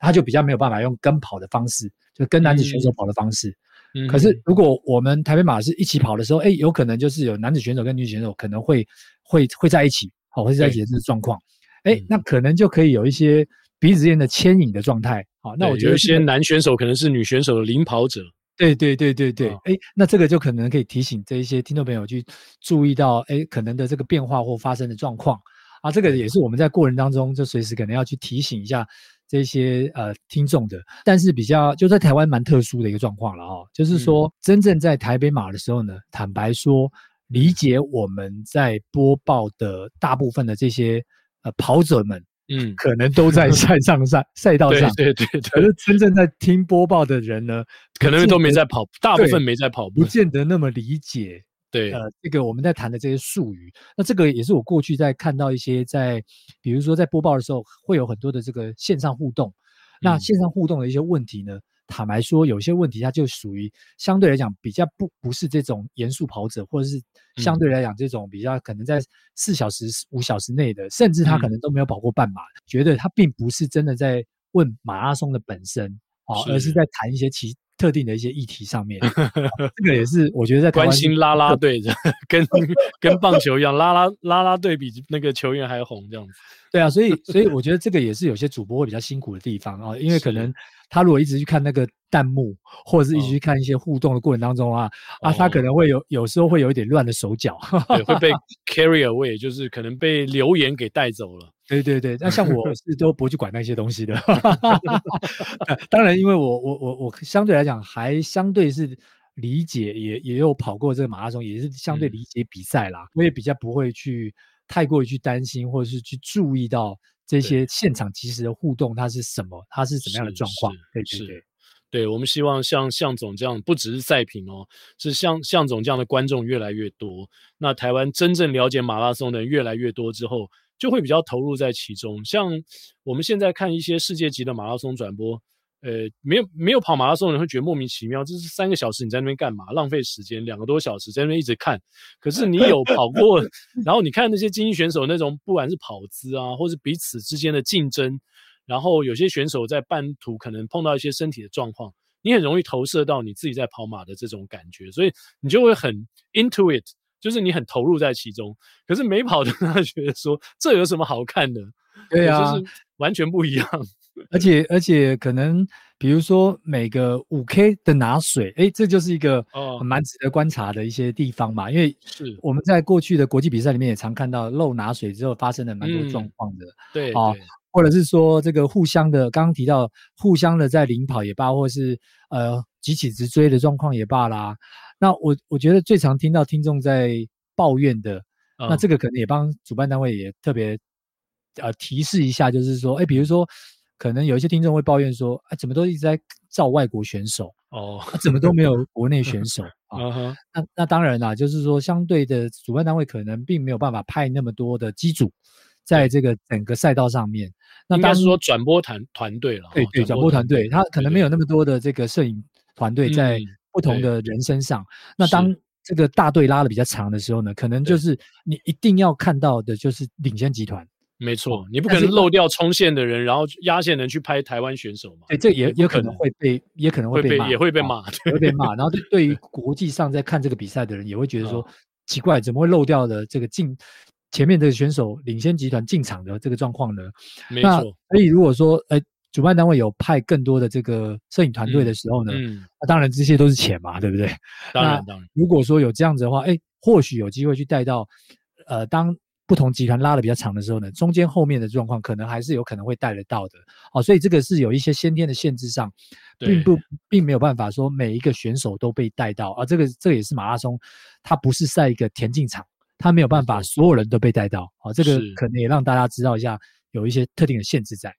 Speaker 4: 他就比较没有办法用跟跑的方式，就跟男子选手跑的方式。嗯、可是如果我们台北马是一起跑的时候，哎，有可能就是有男子选手跟女子选手可能会会会在一起，好，会在一起的这个状况，哎、嗯，那可能就可以有一些彼此间的牵引的状态。好，那我觉得
Speaker 1: 有一些男选手可能是女选手的领跑者。
Speaker 4: 对对对对对，哎、哦，那这个就可能可以提醒这一些听众朋友去注意到，哎，可能的这个变化或发生的状况。啊，这个也是我们在过程当中就随时可能要去提醒一下这些呃听众的。但是比较就在台湾蛮特殊的一个状况了哦，就是说真正在台北马的时候呢，坦白说，理解我们在播报的大部分的这些呃跑者们。嗯，可能都在赛上赛赛道上，
Speaker 1: 对对对。
Speaker 4: 可是真正在听播报的人呢，
Speaker 1: 可能都没在跑，大部分没在跑步，
Speaker 4: 不见得那么理解。
Speaker 1: 对，
Speaker 4: 呃，这个我们在谈的这些术语，那这个也是我过去在看到一些在，比如说在播报的时候，会有很多的这个线上互动，那线上互动的一些问题呢？坦白说，有些问题它就属于相对来讲比较不不是这种严肃跑者，或者是相对来讲这种比较可能在四小时、五小时内的，甚至他可能都没有跑过半马，嗯、觉得他并不是真的在问马拉松的本身啊，而是在谈一些其特定的一些议题上面。这个也是我觉得在
Speaker 1: 关心啦啦队的，跟跟棒球一样，啦啦啦啦队比那个球员还红这样子。
Speaker 4: 对啊，所以所以我觉得这个也是有些主播会比较辛苦的地方啊，因为可能。他如果一直去看那个弹幕，或者是一直去看一些互动的过程当中啊，哦、啊，他可能会有有时候会有一点乱的手脚，
Speaker 1: 对，会被 carry away，就是可能被留言给带走了。
Speaker 4: 对对对，那像我是都不去管那些东西的。当然，因为我我我我相对来讲还相对是理解，也也有跑过这个马拉松，也是相对理解比赛啦，嗯、我也比较不会去太过于去担心，或者是去注意到。这些现场即时的互动，它是什么？它是怎么样的状况？对对对，
Speaker 1: 对，我们希望像向总这样，不只是赛评哦，是像向总这样的观众越来越多。那台湾真正了解马拉松的人越来越多之后，就会比较投入在其中。像我们现在看一些世界级的马拉松转播。呃，没有没有跑马拉松的人会觉得莫名其妙，这是三个小时你在那边干嘛？浪费时间，两个多小时在那边一直看。可是你有跑过，然后你看那些精英选手那种，不管是跑姿啊，或是彼此之间的竞争，然后有些选手在半途可能碰到一些身体的状况，你很容易投射到你自己在跑马的这种感觉，所以你就会很 into it，就是你很投入在其中。可是没跑的他觉得说，这有什么好看的？
Speaker 4: 对啊，
Speaker 1: 就是完全不一样。
Speaker 4: 而且而且可能，比如说每个五 K 的拿水，哎，这就是一个蛮值得观察的一些地方嘛。因为是我们在过去的国际比赛里面也常看到漏拿水之后发生的蛮多状况的。
Speaker 1: 对啊，
Speaker 4: 或者是说这个互相的，刚刚提到互相的在领跑也罢，或是呃急起直追的状况也罢啦。那我我觉得最常听到听众在抱怨的，那这个可能也帮主办单位也特别呃提示一下，就是说，哎，比如说。可能有一些听众会抱怨说：“啊，怎么都一直在造外国选手哦、啊？怎么都没有国内选手 啊？”那那当然啦，就是说，相对的主办单位可能并没有办法派那么多的机组在这个整个赛道上面。那当然是说转播团团队了，对对，转播团队他可能没有那么多的这个摄影团队在不同的人身上。那当这个大队拉的比较长的时候呢，可能就是你一定要看到的就是领先集团。
Speaker 1: 没错，你不可能漏掉冲线的人，然后压线人去拍台湾选手嘛？
Speaker 4: 对，这也也可能会被，也可能会被骂，
Speaker 1: 也会被骂，
Speaker 4: 会被骂。然后对对于国际上在看这个比赛的人，也会觉得说奇怪，怎么会漏掉的这个进前面这个选手领先集团进场的这个状况呢？
Speaker 1: 没错。
Speaker 4: 所以如果说，哎，主办单位有派更多的这个摄影团队的时候呢，嗯，那当然这些都是钱嘛，对不对？
Speaker 1: 当然当然。
Speaker 4: 如果说有这样子的话，哎，或许有机会去带到，呃，当。不同集团拉的比较长的时候呢，中间后面的状况可能还是有可能会带得到的，哦，所以这个是有一些先天的限制上，并不并没有办法说每一个选手都被带到啊，这个这个也是马拉松，它不是在一个田径场，它没有办法所有人都被带到，啊，这个可能也让大家知道一下，有一些特定的限制在。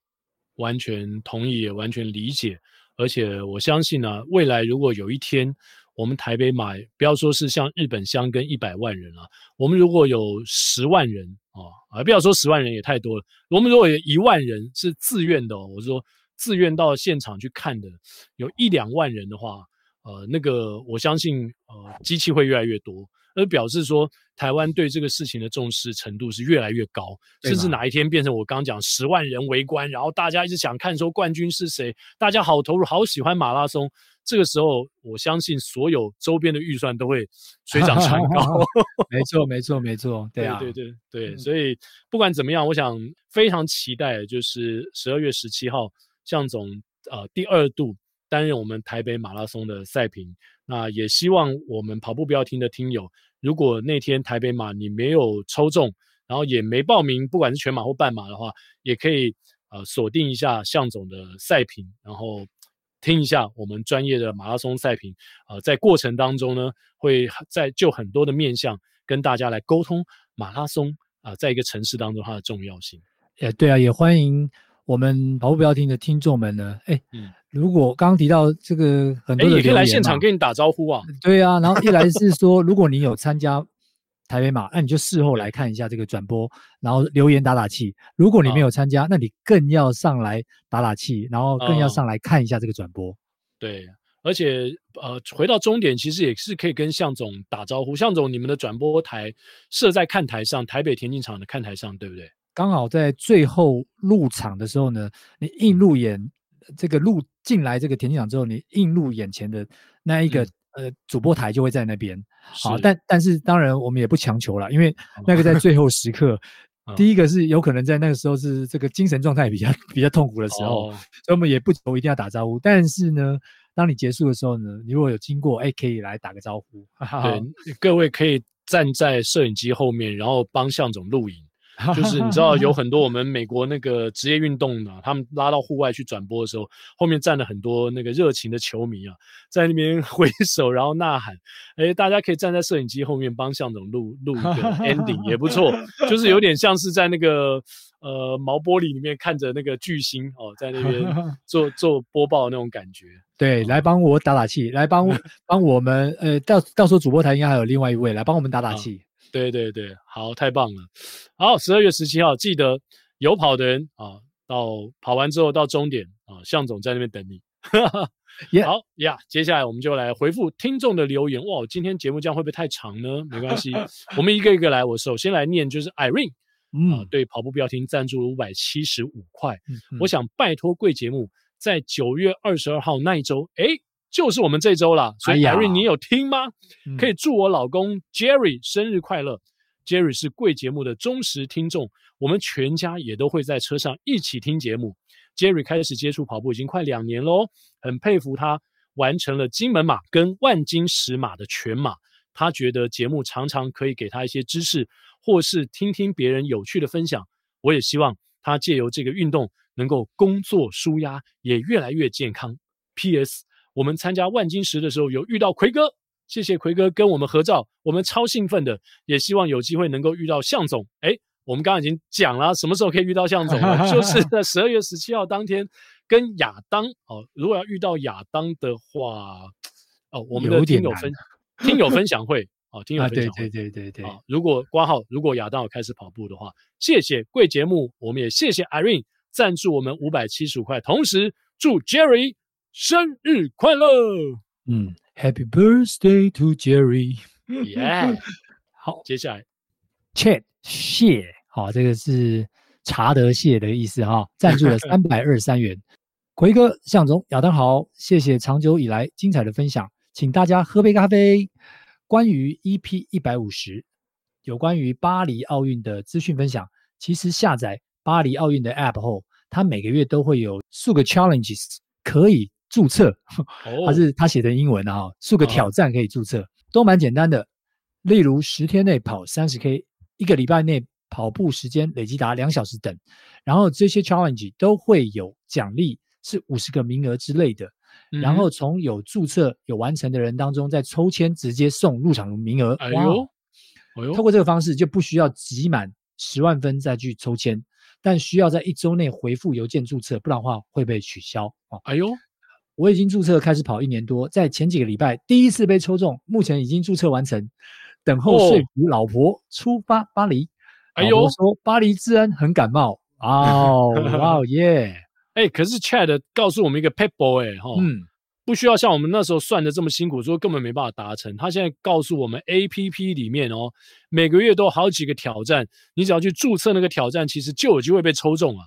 Speaker 1: 完全同意，也完全理解，而且我相信呢，未来如果有一天。我们台北买不要说是像日本箱根一百万人啊，我们如果有十万人啊，啊，不要说十万人也太多了。我们如果有一万人是自愿的，哦，我是说自愿到现场去看的，有一两万人的话，呃，那个我相信，呃，机器会越来越多。而表示说，台湾对这个事情的重视程度是越来越高，甚至哪一天变成我刚刚讲十万人围观，然后大家一直想看说冠军是谁，大家好投入，好喜欢马拉松。这个时候，我相信所有周边的预算都会水涨船高。
Speaker 4: 没错，没错，没错，对啊，
Speaker 1: 对对对对，所以不管怎么样，我想非常期待，就是十二月十七号，向总呃第二度担任我们台北马拉松的赛评。那也希望我们跑步不要停的听友。如果那天台北马你没有抽中，然后也没报名，不管是全马或半马的话，也可以呃锁定一下向总的赛评，然后听一下我们专业的马拉松赛评。呃，在过程当中呢，会在就很多的面向跟大家来沟通马拉松啊、呃，在一个城市当中它的重要性。
Speaker 4: 也对啊，也欢迎我们跑步不要停的听众们呢。哎，嗯。如果刚刚提到这个很多的，
Speaker 1: 也可以来现场跟你打招呼啊。
Speaker 4: 对啊，然后一来是说，如果你有参加台北马，那你就事后来看一下这个转播，然后留言打打气。如果你没有参加，那你更要上来打打气，然后更要上来看一下这个转播。
Speaker 1: 对，而且呃，回到终点，其实也是可以跟向总打招呼。向总，你们的转播台设在看台上，台北田径场的看台上，对不对？
Speaker 4: 刚好在最后入场的时候呢，你映入眼。这个路进来这个田径场之后，你映入眼前的那一个、嗯、呃主播台就会在那边。好，但但是当然我们也不强求了，因为那个在 最后时刻，哦、第一个是有可能在那个时候是这个精神状态比较比较痛苦的时候，哦、所以我们也不求一定要打招呼。但是呢，当你结束的时候呢，你如果有经过，哎，可以来打个招呼。
Speaker 1: 对，各位可以站在摄影机后面，然后帮向总录影。就是你知道有 很多我们美国那个职业运动呢，他们拉到户外去转播的时候，后面站了很多那个热情的球迷啊，在那边 挥手然后呐喊，哎，大家可以站在摄影机后面帮向总录录一个 ending 也不错，就是有点像是在那个呃毛玻璃里面看着那个巨星哦，在那边做做播报的那种感觉。
Speaker 4: 对，来帮我打打气，来帮帮我们呃到到时候主播台应该还有另外一位来帮我们打打气。
Speaker 1: 对对对，好，太棒了！好，十二月十七号，记得有跑的人啊，到跑完之后到终点啊，向总在那边等你。好呀，接下来我们就来回复听众的留言。哇，今天节目这样会不会太长呢？没关系，我们一个一个来。我首先来念，就是 Irene，啊，对跑步不要停赞助了五百七十五块。嗯嗯，我想拜托贵节目在九月二十二号那一周，哎。就是我们这周了，所以 Jerry，你有听吗？哎、可以祝我老公 Jerry 生日快乐。嗯、Jerry 是贵节目的忠实听众，我们全家也都会在车上一起听节目。Jerry 开始接触跑步已经快两年喽，很佩服他完成了金门马跟万金石马的全马。他觉得节目常常可以给他一些知识，或是听听别人有趣的分享。我也希望他借由这个运动能够工作舒压，也越来越健康。P.S. 我们参加万金石的时候有遇到奎哥，谢谢奎哥跟我们合照，我们超兴奋的，也希望有机会能够遇到向总。哎，我们刚刚已经讲了，什么时候可以遇到向总了？就是在十二月十七号当天跟亚当哦。如果要遇到亚当的话，哦，我们的听友分听友分享会哦，听友分享会，
Speaker 4: 啊、对对对对对。
Speaker 1: 啊，如果挂号，如果亚当有开始跑步的话，谢谢贵节目，我们也谢谢 Irene 赞助我们五百七十五块，同时祝 Jerry。生日快乐！
Speaker 4: 嗯，Happy birthday to Jerry！
Speaker 1: 耶 Yeah，好，接下来
Speaker 4: ，Chat 谢，好，这个是查德谢的意思哈，赞助了 三百二十三元。奎哥、向总、亚当好，谢谢长久以来精彩的分享，请大家喝杯咖啡。关于 EP 一百五十，有关于巴黎奥运的资讯分享，其实下载巴黎奥运的 App 后，它每个月都会有数个 challenges 可以。注册，还是他写的英文啊，数个挑战可以注册，都蛮简单的。例如十天内跑三十 K，一个礼拜内跑步时间累积达两小时等，然后这些 challenge 都会有奖励，是五十个名额之类的。然后从有注册有完成的人当中再抽签，直接送入场名额。哎呦，哎呦，透过这个方式就不需要集满十万分再去抽签，但需要在一周内回复邮件注册，不然的话会被取消。
Speaker 1: 哎呦。
Speaker 4: 我已经注册开始跑一年多，在前几个礼拜第一次被抽中，目前已经注册完成，等候说服老婆出发巴黎。哎呦，说巴黎治安很感冒哦，哇耶！
Speaker 1: 哎，可是 Chad 告诉我们一个 paper 哎哈，嗯，不需要像我们那时候算的这么辛苦，说根本没办法达成。他现在告诉我们 APP 里面哦，每个月都有好几个挑战，你只要去注册那个挑战，其实就有机会被抽中啊。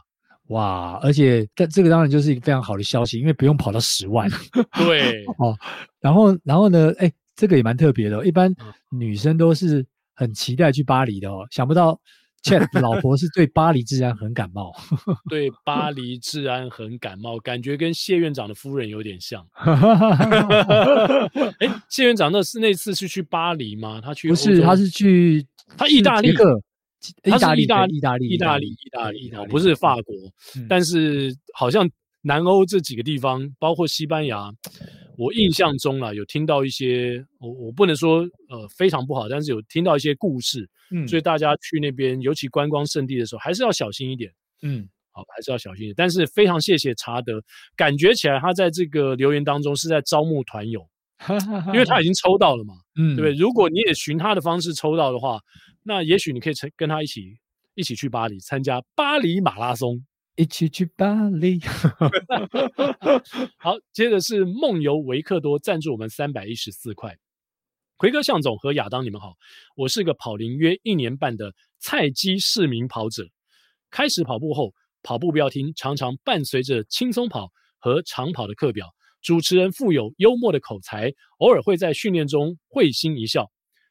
Speaker 4: 哇，而且这这个当然就是一个非常好的消息，因为不用跑到十万。
Speaker 1: 对，
Speaker 4: 哦，然后然后呢，哎，这个也蛮特别的，一般女生都是很期待去巴黎的哦，想不到 Chad 老婆是对巴黎治安很感冒。
Speaker 1: 对巴黎治安很感冒，感觉跟谢院长的夫人有点像。哎，谢院长那是那次是去巴黎吗？他去
Speaker 4: 不是，他是去
Speaker 1: 他意大利。
Speaker 4: 意大利，意大利，
Speaker 1: 意大利，意大利，不是法国。但是好像南欧这几个地方，包括西班牙，我印象中啊，有听到一些，我我不能说呃非常不好，但是有听到一些故事。嗯，所以大家去那边，尤其观光胜地的时候，还是要小心一点。嗯，好，还是要小心一点。但是非常谢谢查德，感觉起来他在这个留言当中是在招募团友，因为 他已经抽到了嘛。嗯，对不对？如果你也循他的方式抽到的话。那也许你可以跟他一起一起去巴黎参加巴黎马拉松，
Speaker 4: 一起去巴黎。
Speaker 1: 好，接着是梦游维克多赞助我们三百一十四块。奎哥、向总和亚当，你们好，我是个跑龄约一年半的菜鸡市民跑者。开始跑步后，跑步不要听，常常伴随着轻松跑和长跑的课表。主持人富有幽默的口才，偶尔会在训练中会心一笑。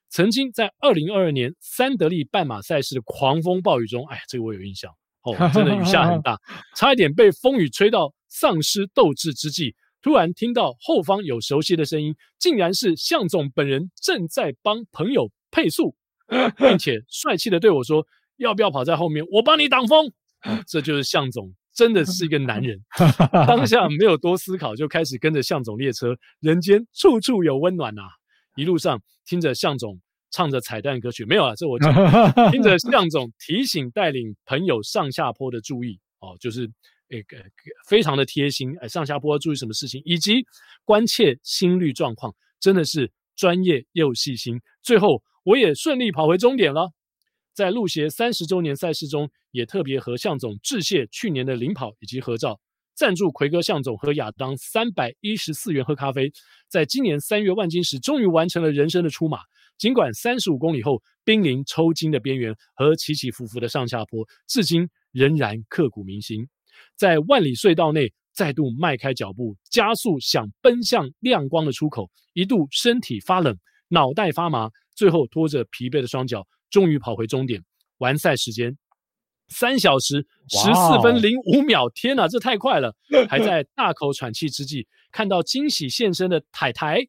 Speaker 1: 曾经在二零二二年三德利半马赛事的狂风暴雨中，哎呀，这个我有印象哦，真的雨下很大，差一点被风雨吹到丧失斗志之际，突然听到后方有熟悉的声音，竟然是向总本人正在帮朋友配速，并且帅气的对我说：“要不要跑在后面？我帮你挡风。”这就是向总，真的是一个男人。当下没有多思考，就开始跟着向总列车，人间处处有温暖呐、啊。一路上听着向总唱着彩蛋歌曲，没有啊，这我讲。听着向总提醒带领朋友上下坡的注意哦，就是诶个非常的贴心，哎，上下坡要注意什么事情，以及关切心率状况，真的是专业又细心。最后我也顺利跑回终点了，在路协三十周年赛事中，也特别和向总致谢去年的领跑以及合照。赞助奎哥、向总和亚当三百一十四元喝咖啡，在今年三月万金石终于完成了人生的出马。尽管三十五公里后濒临抽筋的边缘和起起伏伏的上下坡，至今仍然刻骨铭心。在万里隧道内再度迈开脚步，加速想奔向亮光的出口，一度身体发冷，脑袋发麻，最后拖着疲惫的双脚，终于跑回终点。完赛时间。三小时十四分零五秒天哪，这太快了！还在大口喘气之际，看到惊喜现身的太太，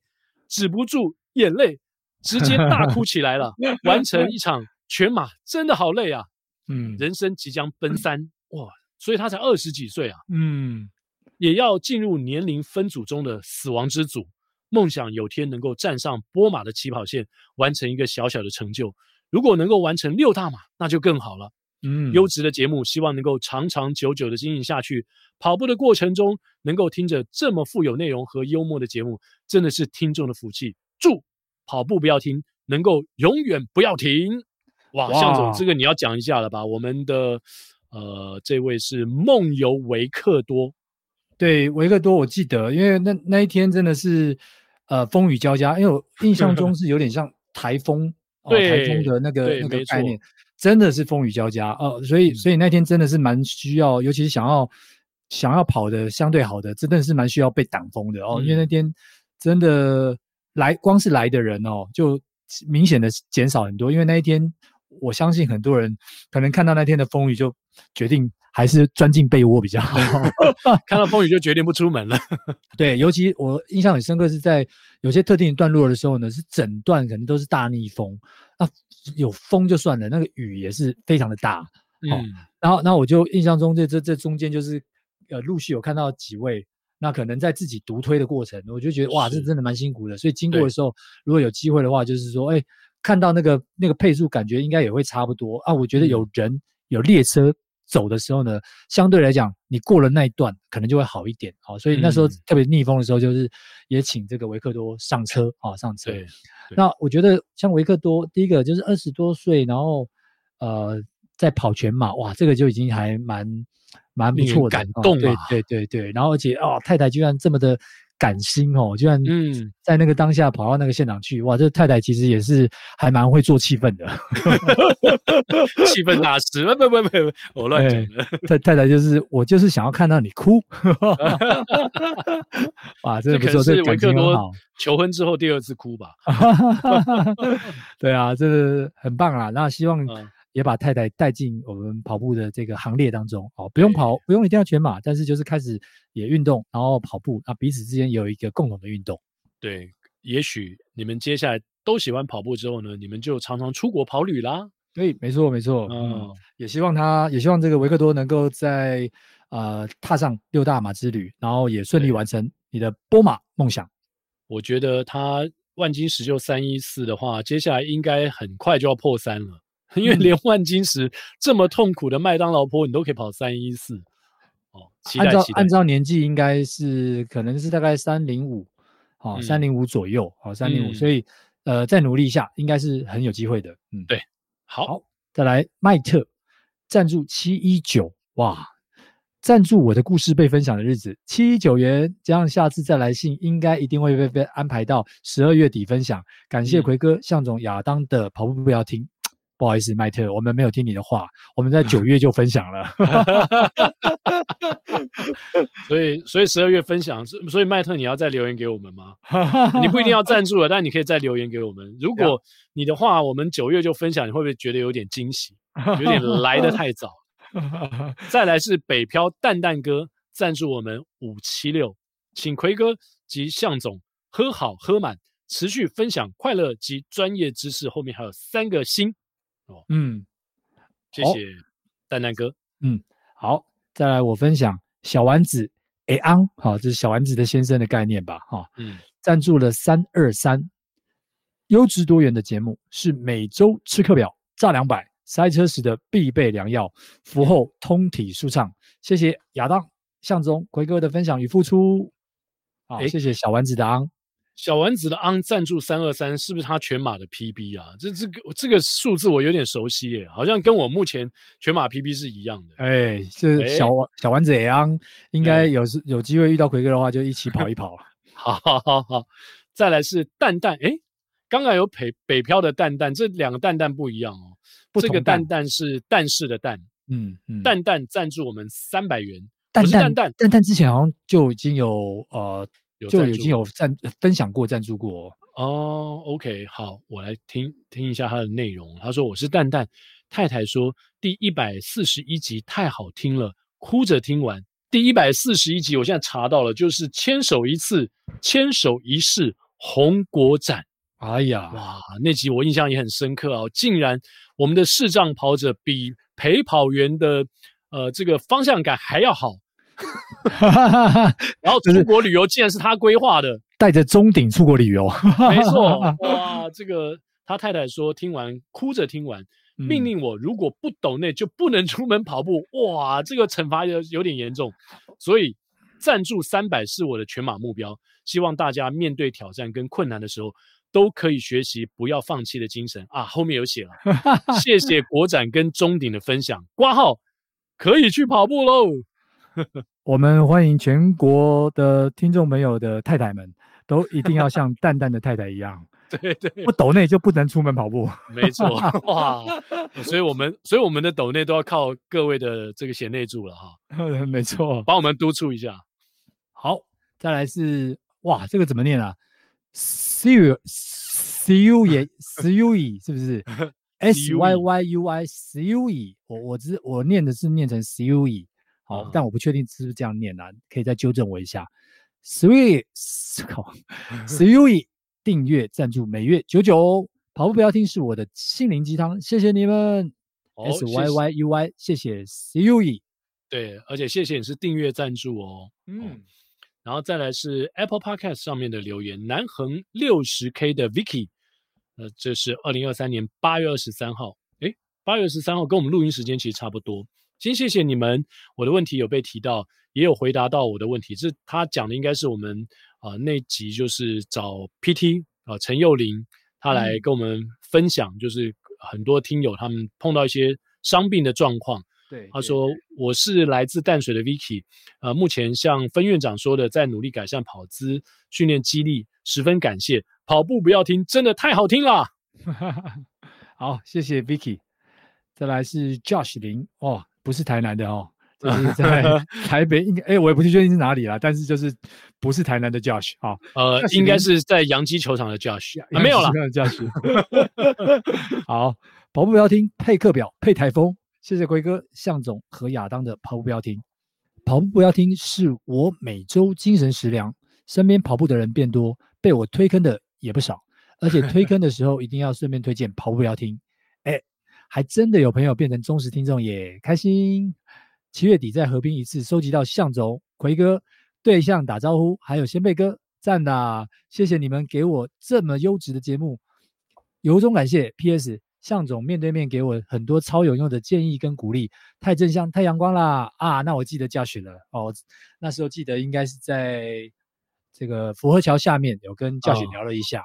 Speaker 1: 止不住眼泪，直接大哭起来了。完成一场全马，真的好累啊！嗯，人生即将奔三，哇，所以他才二十几岁啊，嗯，也要进入年龄分组中的死亡之组。梦想有天能够站上波马的起跑线，完成一个小小的成就。如果能够完成六大马，那就更好了。嗯，优质的节目，希望能够长长久久的经营下去。跑步的过程中，能够听着这么富有内容和幽默的节目，真的是听众的福气。祝跑步不要停，能够永远不要停。哇，向总，这个你要讲一下了吧？我们的呃，这位是梦游维克多，
Speaker 4: 对，维克多，我记得，因为那那一天真的是呃风雨交加，因为我印象中是有点像台风，对、哦，台风的那个那个概念。真的是风雨交加哦，所以所以那天真的是蛮需要，尤其是想要想要跑的相对好的，真的是蛮需要被挡风的哦。嗯、因为那天真的来光是来的人哦，就明显的减少很多。因为那一天，我相信很多人可能看到那天的风雨，就决定还是钻进被窝比较好。
Speaker 1: 看到风雨就决定不出门了。
Speaker 4: 对，尤其我印象很深刻是在有些特定段落的时候呢，是整段可能都是大逆风啊。有风就算了，那个雨也是非常的大，嗯，哦、然后，然后我就印象中这这这中间就是，呃，陆续有看到几位，那可能在自己独推的过程，我就觉得哇，这真的蛮辛苦的。所以经过的时候，如果有机会的话，就是说，哎，看到那个那个配速，感觉应该也会差不多啊。我觉得有人、嗯、有列车走的时候呢，相对来讲，你过了那一段，可能就会好一点。啊、哦，所以那时候特别逆风的时候，就是也请这个维克多上车啊、哦，上车。那我觉得像维克多，第一个就是二十多岁，然后呃在跑全马，哇，这个就已经还蛮蛮不错的，
Speaker 1: 感动啊，
Speaker 4: 哦，对对对对，然后而且哦，太太居然这么的。感心哦，居然嗯，在那个当下跑到那个现场去，嗯、哇！这太太其实也是还蛮会做气氛的，
Speaker 1: 气氛大师。不不不不，我乱讲的。
Speaker 4: 太太太就是我，就是想要看到你哭。哇，这个不错，这个感情很好。
Speaker 1: 求婚之后第二次哭吧？
Speaker 4: 对啊，这个很棒啊。那希望。嗯也把太太带进我们跑步的这个行列当中哦，不用跑，不用一定要全马，但是就是开始也运动，然后跑步，那彼此之间有一个共同的运动。
Speaker 1: 对，也许你们接下来都喜欢跑步之后呢，你们就常常出国跑旅啦。
Speaker 4: 对，没错，没错。嗯，嗯，也希望他，也希望这个维克多能够在呃踏上六大马之旅，然后也顺利完成你的波马梦想。
Speaker 1: 我觉得他万金石就三一四的话，接下来应该很快就要破三了。因为连万金石这么痛苦的麦当劳坡，你都可以跑三一四哦。期待
Speaker 4: 按照按照年纪，应该是可能是大概三零五，哦，三零五左右，好，三零五。所以呃，再努力一下，应该是很有机会的。嗯，
Speaker 1: 对，好，
Speaker 4: 好，再来麦特赞助七一九，哇，赞助我的故事被分享的日子，七一九元，这样下次再来信，应该一定会被被安排到十二月底分享。感谢奎哥、向总、亚当的跑步不要停。不好意思，麦特，我们没有听你的话。我们在九 月就分享了
Speaker 1: 所以所以十二月分享，所以麦特你要再留言给我们吗？你不一定要赞助了，但你可以再留言给我们。如果你的话，我们九月就分享，你会不会觉得有点惊喜？有点来得太早。再来是北漂蛋蛋哥赞助我们五七六，请奎哥及向总喝好喝满，持续分享快乐及专业知识。后面还有三个星。
Speaker 4: 嗯，
Speaker 1: 谢谢蛋蛋哥。
Speaker 4: 嗯，好，再来我分享小丸子 A 安，好，这是小丸子的先生的概念吧？哈，嗯，赞助了三二三，优质多元的节目是每周吃课表，炸两百，塞车时的必备良药，服后通体舒畅。谢谢亚当、向总、奎哥的分享与付出。好，谢谢小丸子的安。
Speaker 1: 小丸子的昂赞助三二三，是不是他全马的 PB 啊？这这个这个数字我有点熟悉耶，好像跟我目前全马 PB 是一样的。
Speaker 4: 哎，这小小丸子也昂应该有时有机会遇到奎哥的话，就一起跑一跑。
Speaker 1: 好好好好，再来是蛋蛋，哎，刚刚有北北漂的蛋蛋，这两个蛋蛋不一样哦。这个蛋蛋是蛋式的蛋，嗯嗯，蛋蛋赞助我们三百元。
Speaker 4: 蛋蛋蛋蛋蛋之前好像就已经有呃。就已经有赞分享过赞助过
Speaker 1: 哦。OK，好，我来听听一下他的内容。他说：“我是蛋蛋太太，说第一百四十一集太好听了，哭着听完。第一百四十一集，我现在查到了，就是牵手一次，牵手一世，红果展。哎呀，哇，那集我印象也很深刻啊！竟然我们的视障跑者比陪跑员的呃这个方向感还要好。” 然后出国旅游竟然是他规划的，
Speaker 4: 带着中鼎出国旅游，
Speaker 1: 没错，哇，这个他太太说听完哭着听完，命令我如果不懂那就不能出门跑步，哇，这个惩罚有有点严重，所以赞助三百是我的全马目标，希望大家面对挑战跟困难的时候都可以学习不要放弃的精神。啊，后面有写了，谢谢国展跟中鼎的分享，挂号可以去跑步喽。
Speaker 4: 我们欢迎全国的听众朋友的太太们，都一定要像蛋蛋的太太一样，
Speaker 1: 对对，
Speaker 4: 不抖内就不能出门跑步。
Speaker 1: 没错，哇，所以我们所以我们的抖内都要靠各位的这个贤内助了哈。
Speaker 4: 没错，
Speaker 1: 帮我们督促一下。
Speaker 4: 好，再来是哇，这个怎么念啊？Sue Sue 也 Sue 是不是？S Y Y U I Sue，我我只我念的是念成 Sue。好，但我不确定是不是这样念啊，可以再纠正我一下。Sweet，靠，Sweet 订阅赞助每月九九，跑步不要听是我的心灵鸡汤，谢谢你们。S Y Y U Y，谢谢 Sweet。
Speaker 1: 对，而且谢谢你是订阅赞助哦。嗯，然后再来是 Apple Podcast 上面的留言，南横六十 K 的 Vicky，呃，这是二零二三年八月二十三号，诶，八月二十三号跟我们录音时间其实差不多。先谢谢你们，我的问题有被提到，也有回答到我的问题。这他讲的应该是我们啊、呃、那集就是找 PT 啊、呃、陈佑玲，他来跟我们分享，就是很多听友他们碰到一些伤病的状况。
Speaker 4: 对，
Speaker 1: 他说我是来自淡水的 Vicky，呃，目前像分院长说的，在努力改善跑姿训练肌力，十分感谢。跑步不要听，真的太好听了。
Speaker 4: 好，谢谢 Vicky。再来是 Josh 林哦，不是台南的哦，就是在台北，应该哎，我也不确定是哪里啦，但是就是不是台南的 Josh 啊、哦，
Speaker 1: 呃，应该是在洋基球场的 Josh，啊，没有了
Speaker 4: ，Josh。好，跑步不要听，配课表，配台风。谢谢龟哥、向总和亚当的跑步不要听，跑步不要听是我每周精神食粮。身边跑步的人变多，被我推坑的也不少，而且推坑的时候一定要顺便推荐跑步不要听。哎，还真的有朋友变成忠实听众也开心。七月底在河边一次收集到向总、奎哥对象打招呼，还有仙贝哥赞的，谢谢你们给我这么优质的节目，由衷感谢。P.S. 向总面对面给我很多超有用的建议跟鼓励，太正向、太阳光啦啊！那我记得教训了哦，那时候记得应该是在这个福和桥下面有跟教训聊了一下，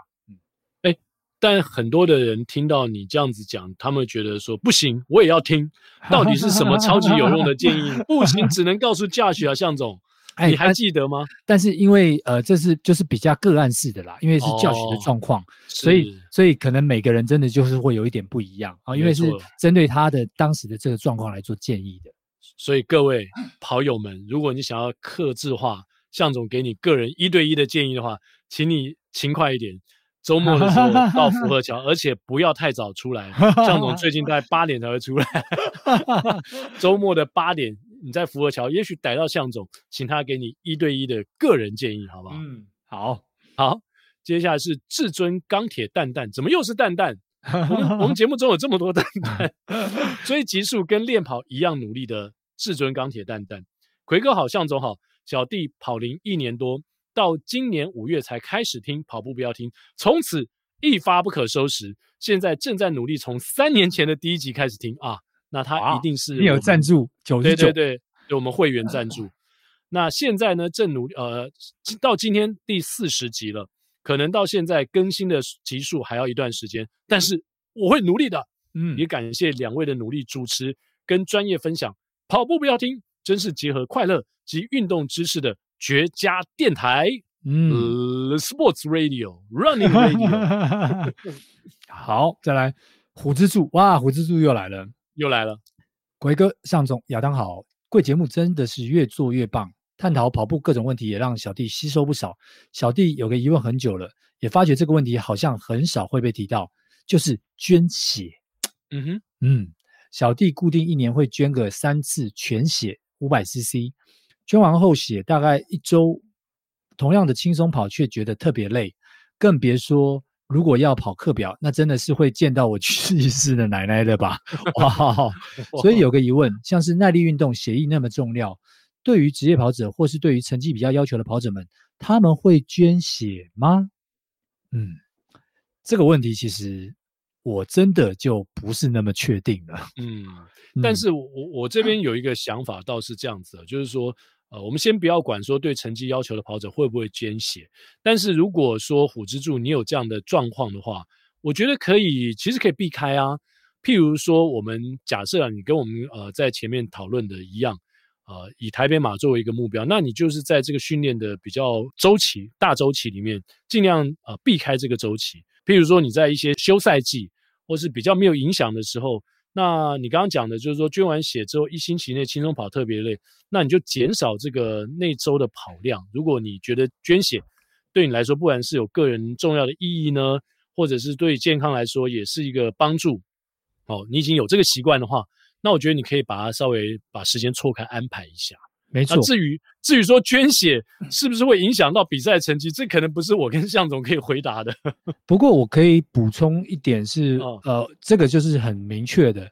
Speaker 1: 但很多的人听到你这样子讲，他们觉得说不行，我也要听，到底是什么超级有用的建议？不行，只能告诉教训啊，向总。哎，你还记得吗？
Speaker 4: 但是因为呃，这是就是比较个案式的啦，因为是教学的状况，哦、所以所以可能每个人真的就是会有一点不一样啊，因为是针对他的当时的这个状况来做建议的。
Speaker 1: 所以各位跑友们，如果你想要克制化向总给你个人一对一的建议的话，请你勤快一点，周末的时候 到福和桥，而且不要太早出来。向总最近大概八点才会出来，周末的八点。你在福和桥，也许逮到向总，请他给你一对一的个人建议，好不好？
Speaker 4: 嗯，好，
Speaker 1: 好。接下来是至尊钢铁蛋蛋，怎么又是蛋蛋？我们我们节目中有这么多蛋蛋，追极速跟练跑一样努力的至尊钢铁蛋蛋。奎哥好，向总好，小弟跑龄一年多，到今年五月才开始听跑步不要听，从此一发不可收拾。现在正在努力从三年前的第一集开始听啊。那他一定是
Speaker 4: 你有赞助九十九，
Speaker 1: 对对对，有我们会员赞助。那现在呢，正努力呃，到今天第四十集了，可能到现在更新的集数还要一段时间，但是我会努力的。嗯，也感谢两位的努力主持跟专业分享。跑步不要听，真是结合快乐及运动知识的绝佳电台。嗯，呃，Sports Radio，Running Radio。
Speaker 4: 好，再来虎之助，哇，虎之助又来了。
Speaker 1: 又来了，
Speaker 4: 鬼哥、象总、亚当好，贵节目真的是越做越棒，探讨跑步各种问题也让小弟吸收不少。小弟有个疑问很久了，也发觉这个问题好像很少会被提到，就是捐血。嗯哼，嗯，小弟固定一年会捐个三次全血五百 CC，捐完后血大概一周，同样的轻松跑却觉得特别累，更别说。如果要跑课表，那真的是会见到我去世的奶奶的吧？哇！所以有个疑问，像是耐力运动协议那么重要，对于职业跑者或是对于成绩比较要求的跑者们，他们会捐血吗？嗯，这个问题其实我真的就不是那么确定了。
Speaker 1: 嗯，但是我我这边有一个想法，倒是这样子的，就是说。呃，我们先不要管说对成绩要求的跑者会不会捐血，但是如果说虎之助你有这样的状况的话，我觉得可以，其实可以避开啊。譬如说，我们假设啊，你跟我们呃在前面讨论的一样，呃，以台北马作为一个目标，那你就是在这个训练的比较周期、大周期里面，尽量呃避开这个周期。譬如说你在一些休赛季或是比较没有影响的时候。那你刚刚讲的就是说，捐完血之后一星期内轻松跑特别累，那你就减少这个那周的跑量。如果你觉得捐血对你来说，不然是有个人重要的意义呢，或者是对健康来说也是一个帮助，哦，你已经有这个习惯的话，那我觉得你可以把它稍微把时间错开安排一下。
Speaker 4: 没错，
Speaker 1: 至于至于说捐血是不是会影响到比赛成绩，这可能不是我跟向总可以回答的。
Speaker 4: 不过我可以补充一点是，哦、呃，这个就是很明确的，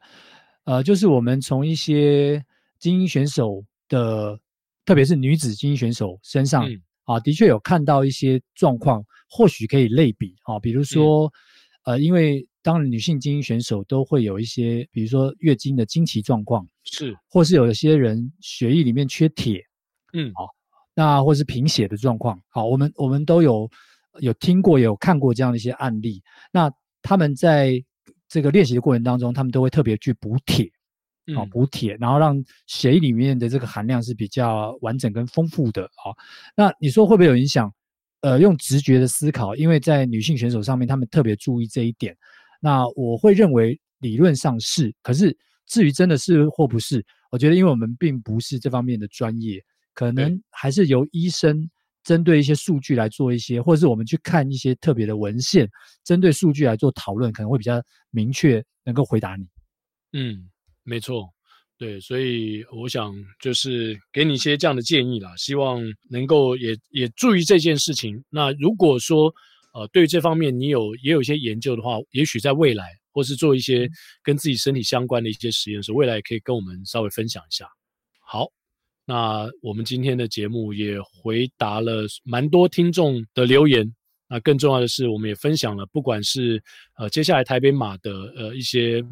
Speaker 4: 呃，就是我们从一些精英选手的，特别是女子精英选手身上、嗯、啊，的确有看到一些状况，或许可以类比啊，比如说，嗯、呃，因为。当然，女性精英选手都会有一些，比如说月经的经期状况，
Speaker 1: 是，
Speaker 4: 或是有一些人血液里面缺铁，
Speaker 1: 嗯，
Speaker 4: 好，那或是贫血的状况，好，我们我们都有有听过，有看过这样的一些案例。那他们在这个练习的过程当中，他们都会特别去补铁，啊，补铁，然后让血液里面的这个含量是比较完整跟丰富的啊。那你说会不会有影响？呃，用直觉的思考，因为在女性选手上面，他们特别注意这一点。那我会认为理论上是，可是至于真的是或不是，我觉得因为我们并不是这方面的专业，可能还是由医生针对一些数据来做一些，或者是我们去看一些特别的文献，针对数据来做讨论，可能会比较明确，能够回答你。
Speaker 1: 嗯。没错，对，所以我想就是给你一些这样的建议啦，希望能够也也注意这件事情。那如果说呃对于这方面你有也有一些研究的话，也许在未来或是做一些跟自己身体相关的一些实验的时候，未来也可以跟我们稍微分享一下。好，那我们今天的节目也回答了蛮多听众的留言。那更重要的是，我们也分享了不管是呃接下来台北马的呃一些。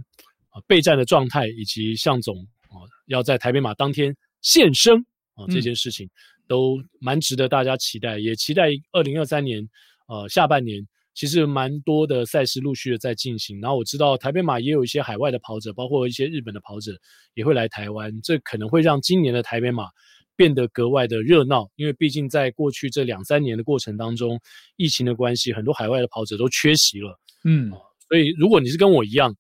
Speaker 1: 啊，备战的状态以及向总啊，要在台北马当天现身啊，这件事情都蛮值得大家期待，也期待二零二三年呃下半年，其实蛮多的赛事陆续的在进行。然后我知道台北马也有一些海外的跑者，包括一些日本的跑者也会来台湾，这可能会让今年的台北马变得格外的热闹，因为毕竟在过去这两三年的过程当中，疫情的关系，很多海外的跑者都缺席了。嗯，所以如果你是跟我一样。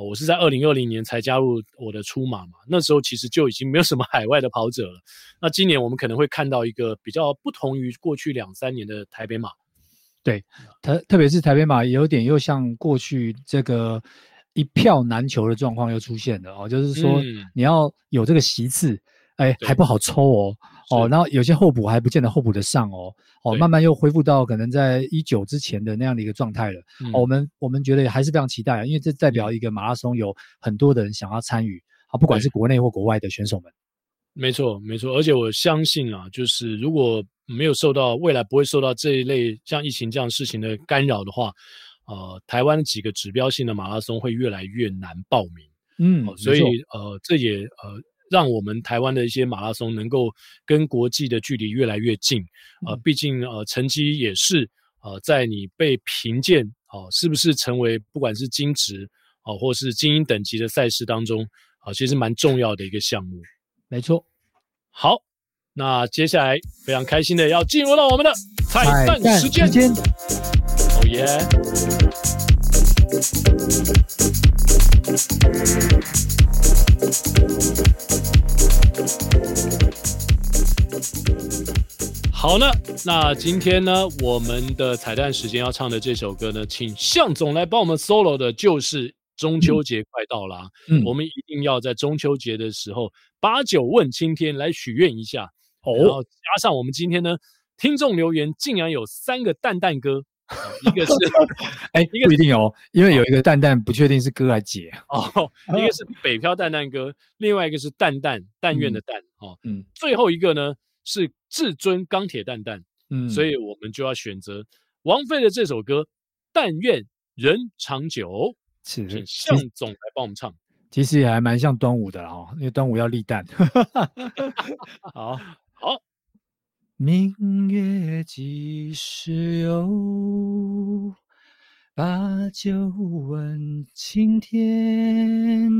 Speaker 1: 我是在二零二零年才加入我的出马嘛，那时候其实就已经没有什么海外的跑者了。那今年我们可能会看到一个比较不同于过去两三年的台北马，
Speaker 4: 对，特特别是台北马有点又像过去这个一票难求的状况又出现了哦，就是说你要有这个席次。哎，还不好抽哦，哦，然后有些候补还不见得候补得上哦，哦，慢慢又恢复到可能在一九之前的那样的一个状态了。嗯哦、我们我们觉得还是非常期待，因为这代表一个马拉松有很多的人想要参与，啊，不管是国内或国外的选手们。
Speaker 1: 没错，没错，而且我相信啊，就是如果没有受到未来不会受到这一类像疫情这样事情的干扰的话，呃，台湾几个指标性的马拉松会越来越难报名。嗯，哦、所以呃，这也呃。让我们台湾的一些马拉松能够跟国际的距离越来越近，呃，毕竟呃成绩也是呃在你被评鉴哦，是不是成为不管是金职哦或是精英等级的赛事当中啊，其实蛮重要的一个项目。
Speaker 4: 没错。
Speaker 1: 好，那接下来非常开心的要进入到我们的彩蛋时间。哦耶！好呢，那今天呢，我们的彩蛋时间要唱的这首歌呢，请向总来帮我们 solo 的，就是中秋节快到了，啊，嗯，我们一定要在中秋节的时候把酒问青天来许愿一下哦，然后加上我们今天呢，听众留言竟然有三个蛋蛋哥。一个是，
Speaker 4: 哎，一个不一定哦，因为有一个蛋蛋不确定是哥还是姐
Speaker 1: 哦。一个是北漂蛋蛋哥，另外一个是蛋蛋但愿的蛋哦。嗯，最后一个呢是至尊钢铁蛋蛋。嗯，所以我们就要选择王菲的这首歌《但愿人长久》，请向总来帮我们唱。
Speaker 4: 其实也还蛮像端午的哦，因为端午要立蛋。
Speaker 1: 好好。
Speaker 4: 明月几时有？把酒问青天。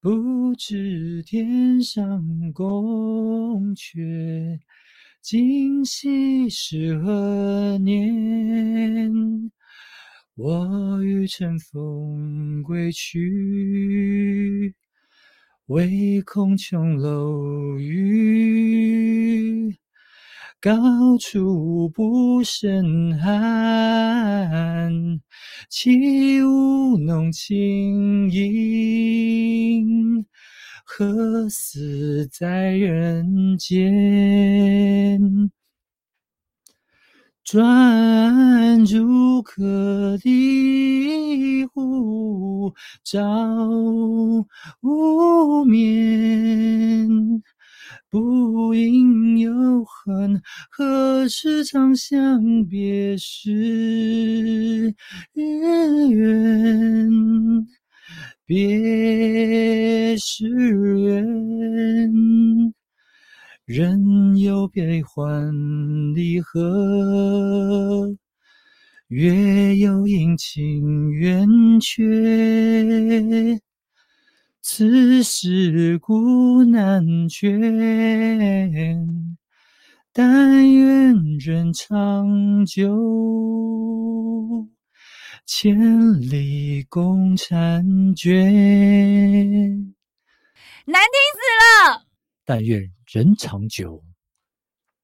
Speaker 4: 不知天上宫阙，今夕是何年？我欲乘风归去，唯恐琼楼玉。高处不胜寒，起舞弄清影，何似在人间？转朱阁，离湖，照无眠。不应有恨，何时长向别时圆？别时圆，人有悲欢离合，月有阴晴圆缺。此事古难全，但愿人长久，千里共婵娟。
Speaker 5: 难听死了！
Speaker 4: 但愿人长久，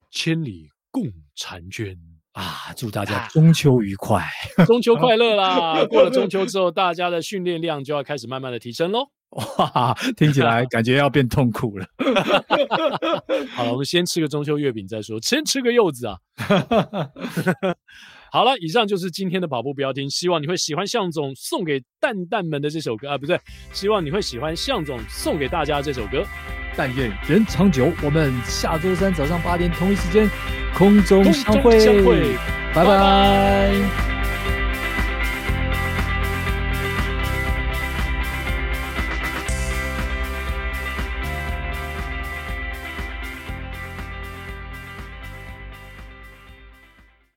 Speaker 1: 千里共婵娟
Speaker 4: 啊！祝大家中秋愉快，
Speaker 1: 啊、中秋快乐啦！过了中秋之后，大家的训练量就要开始慢慢的提升喽。
Speaker 4: 哇，听起来感觉要变痛苦了。
Speaker 1: 好了，我们先吃个中秋月饼再说，先吃个柚子啊。好了，以上就是今天的跑步不要听，希望你会喜欢向总送给蛋蛋们的这首歌啊，不对，希望你会喜欢向总送给大家这首歌。
Speaker 4: 但愿人长久，我们下周三早上八点同一时间空中相会，相会拜拜。拜拜。